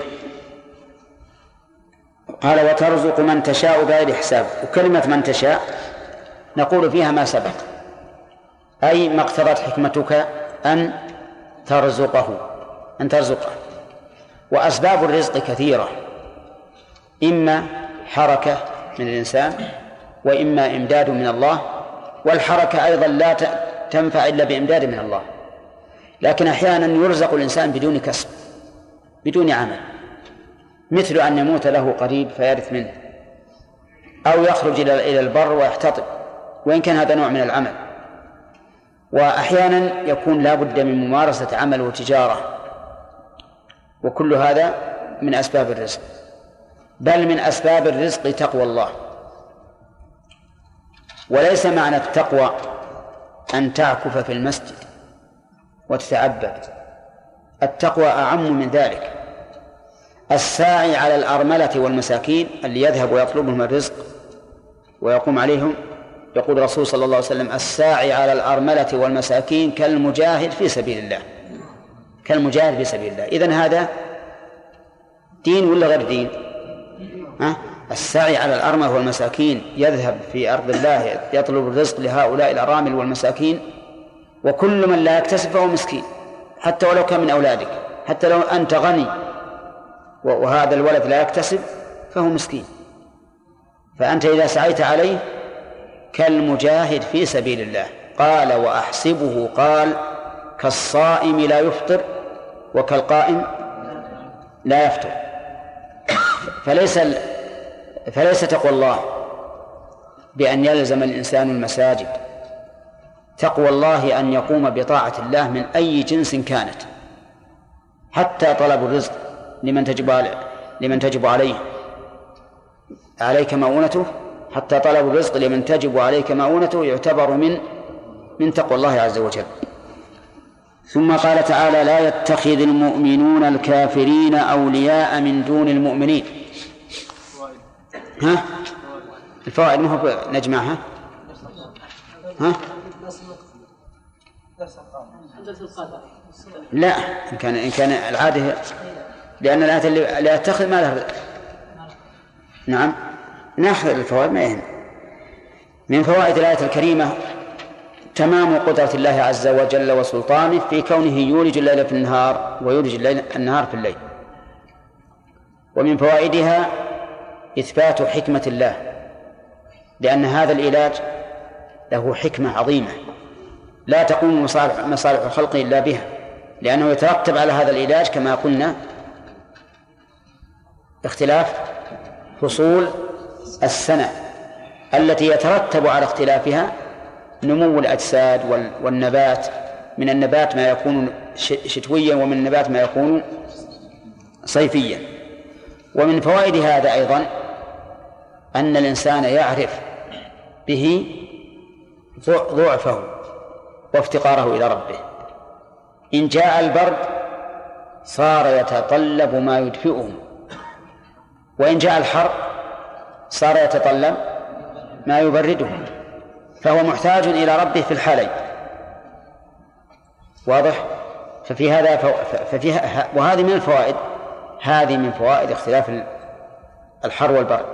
S1: قال وترزق من تشاء بغير حساب. وكلمة من تشاء نقول فيها ما سبق. أي ما اقتضت حكمتك أن ترزقه أن ترزقه. وأسباب الرزق كثيرة. إما حركة من الإنسان وإما إمداد من الله والحركة أيضا لا تنفع إلا بإمداد من الله. لكن أحيانا يرزق الإنسان بدون كسب بدون عمل. مثل أن يموت له قريب فيرث منه أو يخرج إلى البر ويحتطب وإن كان هذا نوع من العمل. وأحيانا يكون لا بد من ممارسة عمل وتجارة. وكل هذا من أسباب الرزق. بل من أسباب الرزق تقوى الله. وليس معنى التقوى أن تعكف في المسجد وتتعبد. التقوى أعم من ذلك. الساعي على الأرملة والمساكين اللي يذهب ويطلبهم الرزق ويقوم عليهم يقول الرسول صلى الله عليه وسلم الساعي على الأرملة والمساكين كالمجاهد في سبيل الله. كالمجاهد في سبيل الله. إذن هذا دين ولا غير دين؟ ها؟ السعي على الأرملة والمساكين يذهب في أرض الله يطلب الرزق لهؤلاء الأرامل والمساكين وكل من لا يكتسب فهو مسكين حتى ولو كان من أولادك حتى لو أنت غني وهذا الولد لا يكتسب فهو مسكين. فأنت إذا سعيت عليه كالمجاهد في سبيل الله. قال وأحسبه قال كالصائم لا يفطر وكالقائم لا يفطر. فليس فليس تقوى الله بأن يلزم الإنسان المساجد. تقوى الله أن يقوم بطاعة الله من أي جنس كانت. حتى طلب الرزق لمن تجب لمن تجب عليه. عليك مؤونته؟ حتى طلب الرزق لمن تجب عليك مؤونته يعتبر من من تقوى الله عز وجل. ثم قال تعالى لا يتخذ المؤمنون الكافرين أولياء من دون المؤمنين. ها؟ الفوائد ما هو نجمعها ها؟ لا إن كان إن كان العادة لأن الآية اللي لا يتخذ ما له نعم. ناخذ الفوائد ما يهم. من فوائد الآية الكريمة تمام قدرة الله عز وجل وسلطانه في كونه يولج الليل في النهار ويولج الليل النهار في الليل. ومن فوائدها إثبات حكمة الله لأن هذا العلاج له حكمة عظيمة. لا تقوم مصالح مصالح الخلق إلا بها لأنه يترتب على هذا العلاج كما قلنا اختلاف فصول السنة التي يترتب على اختلافها نمو الأجساد والنبات. من النبات ما يكون شتويا ومن النبات ما يكون صيفيا. ومن فوائد هذا أيضا أن الإنسان يعرف به ضعفه وافتقاره إلى ربه. إن جاء البرد صار يتطلب ما يدفئه. وإن جاء الحر صار يتطلب ما يبرده فهو محتاج إلى ربه في الحالين واضح؟ ففي هذا ففي وهذه من الفوائد هذه من فوائد اختلاف الحر والبرد.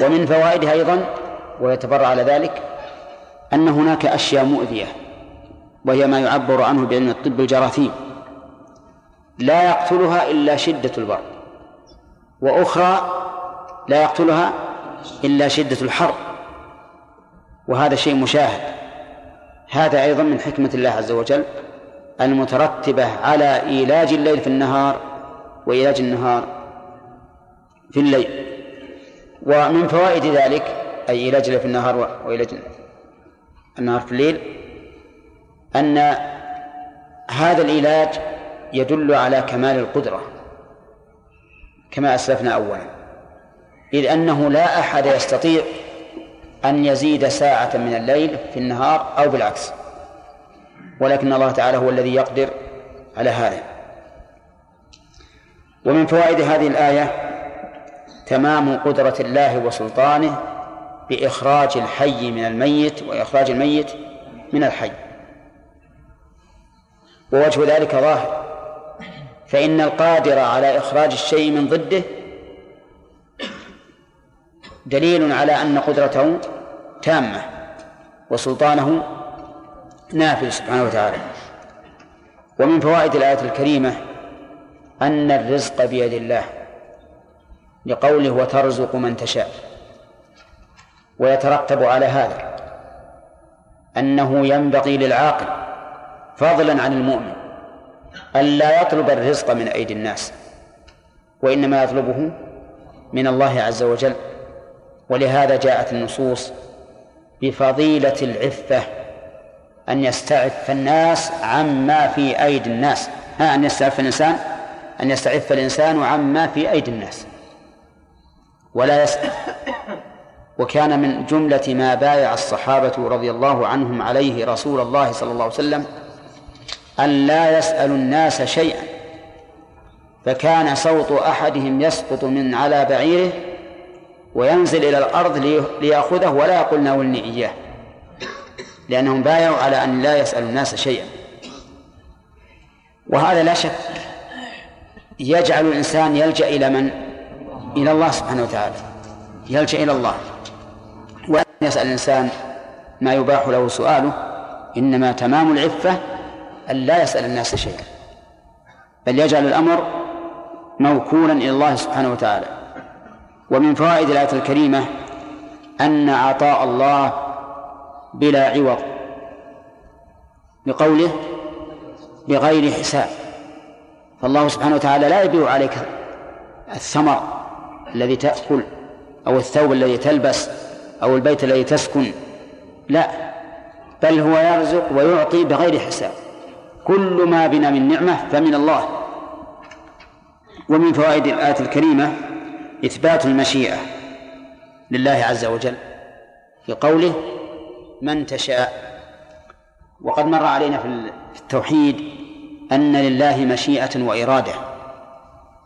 S1: ومن فوائدها أيضا ويتبرع على ذلك أن هناك أشياء مؤذية وهي ما يعبر عنه بأن الطب الجراثيم. لا يقتلها إلا شدة البرد. وأخرى لا يقتلها إلا شدة الحر وهذا شيء مشاهد. هذا أيضا من حكمة الله عز وجل المترتبة على إيلاج الليل في النهار وإيلاج النهار في الليل. ومن فوائد ذلك أي إيلاج الليل في النهار وإيلاج النهار في الليل أن هذا العلاج يدل على كمال القدرة كما أسلفنا أولا. إذ أنه لا أحد يستطيع أن يزيد ساعة من الليل في النهار أو بالعكس. ولكن الله تعالى هو الذي يقدر على هذا. ومن فوائد هذه الآية تمام قدرة الله وسلطانه بإخراج الحي من الميت وإخراج الميت من الحي. ووجه ذلك ظاهر. فإن القادر على إخراج الشيء من ضده دليل على أن قدرته تامة وسلطانه نافذ سبحانه وتعالى. ومن فوائد الآية الكريمة أن الرزق بيد الله لقوله وترزق من تشاء ويترتب على هذا أنه ينبغي للعاقل فضلا عن المؤمن ألا يطلب الرزق من أيدي الناس وإنما يطلبه من الله عز وجل. ولهذا جاءت النصوص بفضيلة العفة أن يستعف الناس عما في أيدي الناس. ها أن يستعف الإنسان أن يستعف الإنسان عما في أيدي الناس. ولا يسأل وكان من جملة ما بايع الصحابة رضي الله عنهم عليه رسول الله صلى الله عليه وسلم أن لا يسأل الناس شيئا فكان صوت أحدهم يسقط من على بعيره وينزل إلى الأرض ليأخذه ولا يقول ناولني إياه. لأنهم بايعوا على أن لا يسأل الناس شيئا. وهذا لا شك يجعل الإنسان يلجأ إلى من؟ إلى الله سبحانه وتعالى. يلجأ إلى الله. وأن يسأل الإنسان ما يباح له سؤاله إنما تمام العفة أن لا يسأل الناس شيئا. بل يجعل الأمر موكولا إلى الله سبحانه وتعالى. ومن فوائد الآية الكريمة أن عطاء الله بلا عوض بقوله بغير حساب. فالله سبحانه وتعالى لا يبيع عليك الثمر الذي تأكل أو الثوب الذي تلبس أو البيت الذي تسكن لا بل هو يرزق ويعطي بغير حساب. كل ما بنا من نعمة فمن الله. ومن فوائد الآية الكريمة إثبات المشيئة لله عز وجل في قوله من تشاء وقد مر علينا في التوحيد أن لله مشيئة وإرادة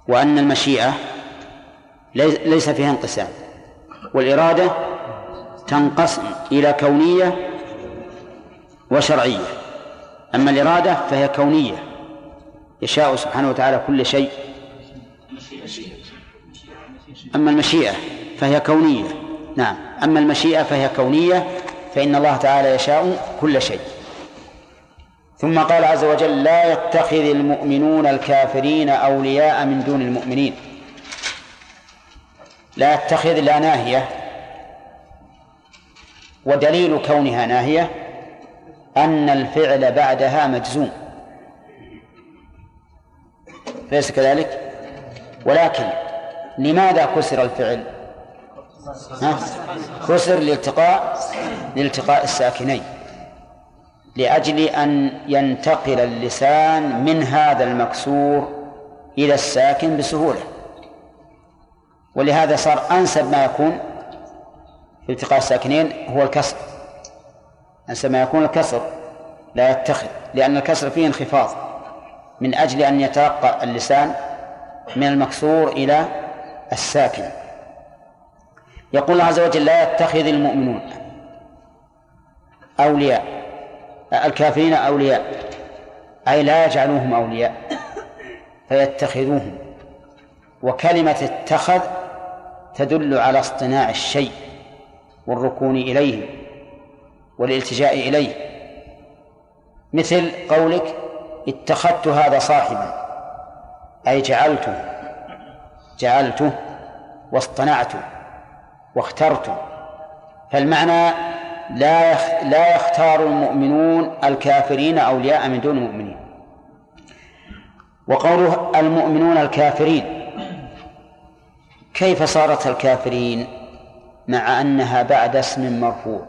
S1: وأن المشيئة ليس فيها انقسام والإرادة تنقسم إلى كونية وشرعية. أما الإرادة فهي كونية يشاء سبحانه وتعالى كل شيء. أما المشيئة فهي كونية. نعم. أما المشيئة فهي كونية فإن الله تعالى يشاء كل شيء. ثم قال عز وجل لا يتخذ المؤمنون الكافرين أولياء من دون المؤمنين. لا يتخذ لا ناهية. ودليل كونها ناهية أن الفعل بعدها مجزوم. ليس كذلك؟ ولكن لماذا كسر الفعل؟ ها؟ كسر لالتقاء لالتقاء الساكنين لأجل أن ينتقل اللسان من هذا المكسور إلى الساكن بسهولة. ولهذا صار أنسب ما يكون في التقاء الساكنين هو الكسر. أنسب ما يكون الكسر لا يتخذ لأن الكسر فيه انخفاض من أجل أن يترقى اللسان من المكسور إلى الساكن. يقول الله عز وجل لا يتخذ المؤمنون أولياء الكافرين أولياء أي لا يجعلوهم أولياء فيتخذوهم. وكلمة اتخذ تدل على اصطناع الشيء والركون إليه والالتجاء إليه. مثل قولك اتخذت هذا صاحبا أي جعلته. جعلته واصطنعته واخترته. فالمعنى لا لا يختار المؤمنون الكافرين أولياء من دون المؤمنين. وقوله المؤمنون الكافرين كيف صارت الكافرين مع أنها بعد اسم مرفوع؟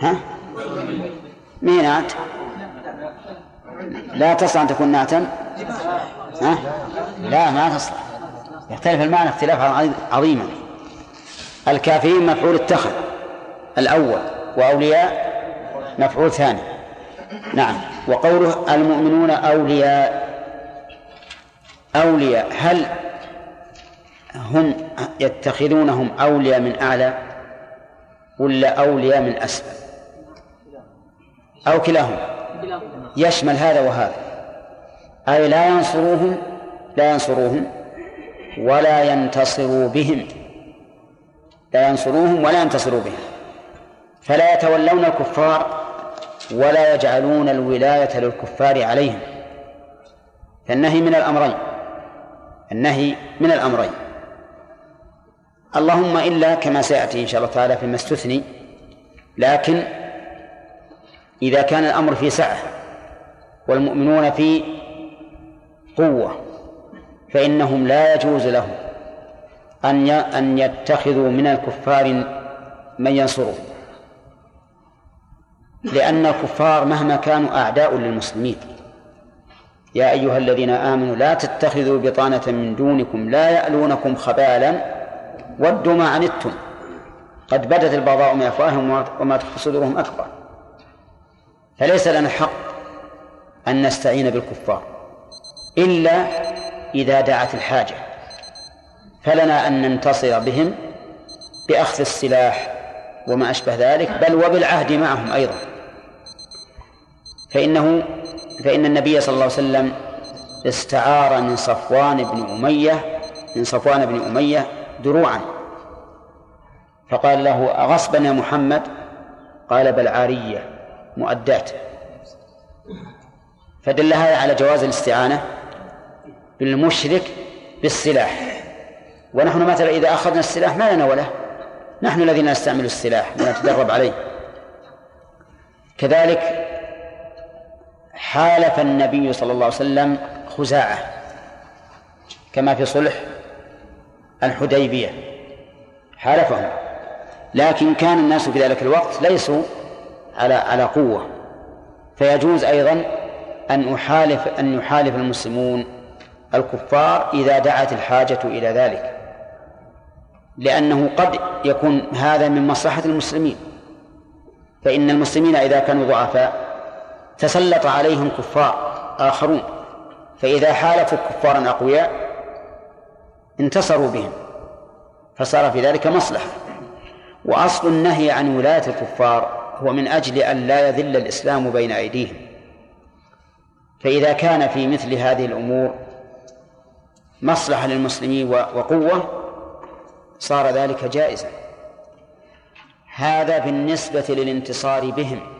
S1: ها؟ مينات لا تصلح أن تكون ناتا ها؟ لا ما تصلح يختلف المعنى اختلافا عظيما. الكافرين مفعول اتخذ الأول وأولياء مفعول ثاني. نعم. وقوله المؤمنون أولياء أولياء هل هم يتخذونهم أولياء من أعلى ولا أولياء من أسفل؟ أو كلاهما. يشمل هذا وهذا. أي لا ينصروهم لا ينصروهم ولا ينتصروا بهم. لا ينصروهم ولا ينتصروا بهم. فلا يتولون الكفار ولا يجعلون الولاية للكفار عليهم. فالنهي من الأمرين. النهي من الأمرين. اللهم إلا كما سيأتي إن شاء الله تعالى فيما استثني لكن إذا كان الأمر في سعة والمؤمنون في قوة فإنهم لا يجوز لهم أن أن يتخذوا من الكفار من ينصرهم لأن الكفار مهما كانوا أعداء للمسلمين. يا أيها الذين آمنوا لا تتخذوا بطانة من دونكم لا يألونكم خبالا ودوا ما عنتم. قد بدت البغضاء من أفواههم وما تخفي صدورهم أكبر. فليس لنا حق أن نستعين بالكفار إلا إذا دعت الحاجة. فلنا أن ننتصر بهم بأخذ السلاح وما أشبه ذلك بل وبالعهد معهم أيضا. فإنه فإن النبي صلى الله عليه وسلم استعار من صفوان بن أمية من صفوان بن أمية دروعا. فقال له أغصبا يا محمد؟ قال بل عارية. مؤدات. فدل هذا على جواز الاستعانة بالمشرك بالسلاح. ونحن مثلا إذا أخذنا السلاح ما لنا وله نحن الذين نستعمل السلاح ونتدرب عليه. كذلك حالف النبي صلى الله عليه وسلم خزاعة كما في صلح الحديبية. حالفهم. لكن كان الناس في ذلك الوقت ليسوا على على قوة. فيجوز أيضا أن أحالف أن يحالف المسلمون الكفار إذا دعت الحاجة إلى ذلك. لأنه قد يكون هذا من مصلحة المسلمين. فإن المسلمين إذا كانوا ضعفاء تسلط عليهم كفار آخرون. فإذا حالفوا كفارا أقوياء انتصروا بهم. فصار في ذلك مصلحة. وأصل النهي عن ولاية الكفار هو من أجل أن لا يذل الإسلام بين أيديهم. فإذا كان في مثل هذه الأمور مصلحة للمسلمين وقوة صار ذلك جائزا. هذا بالنسبة للانتصار بهم.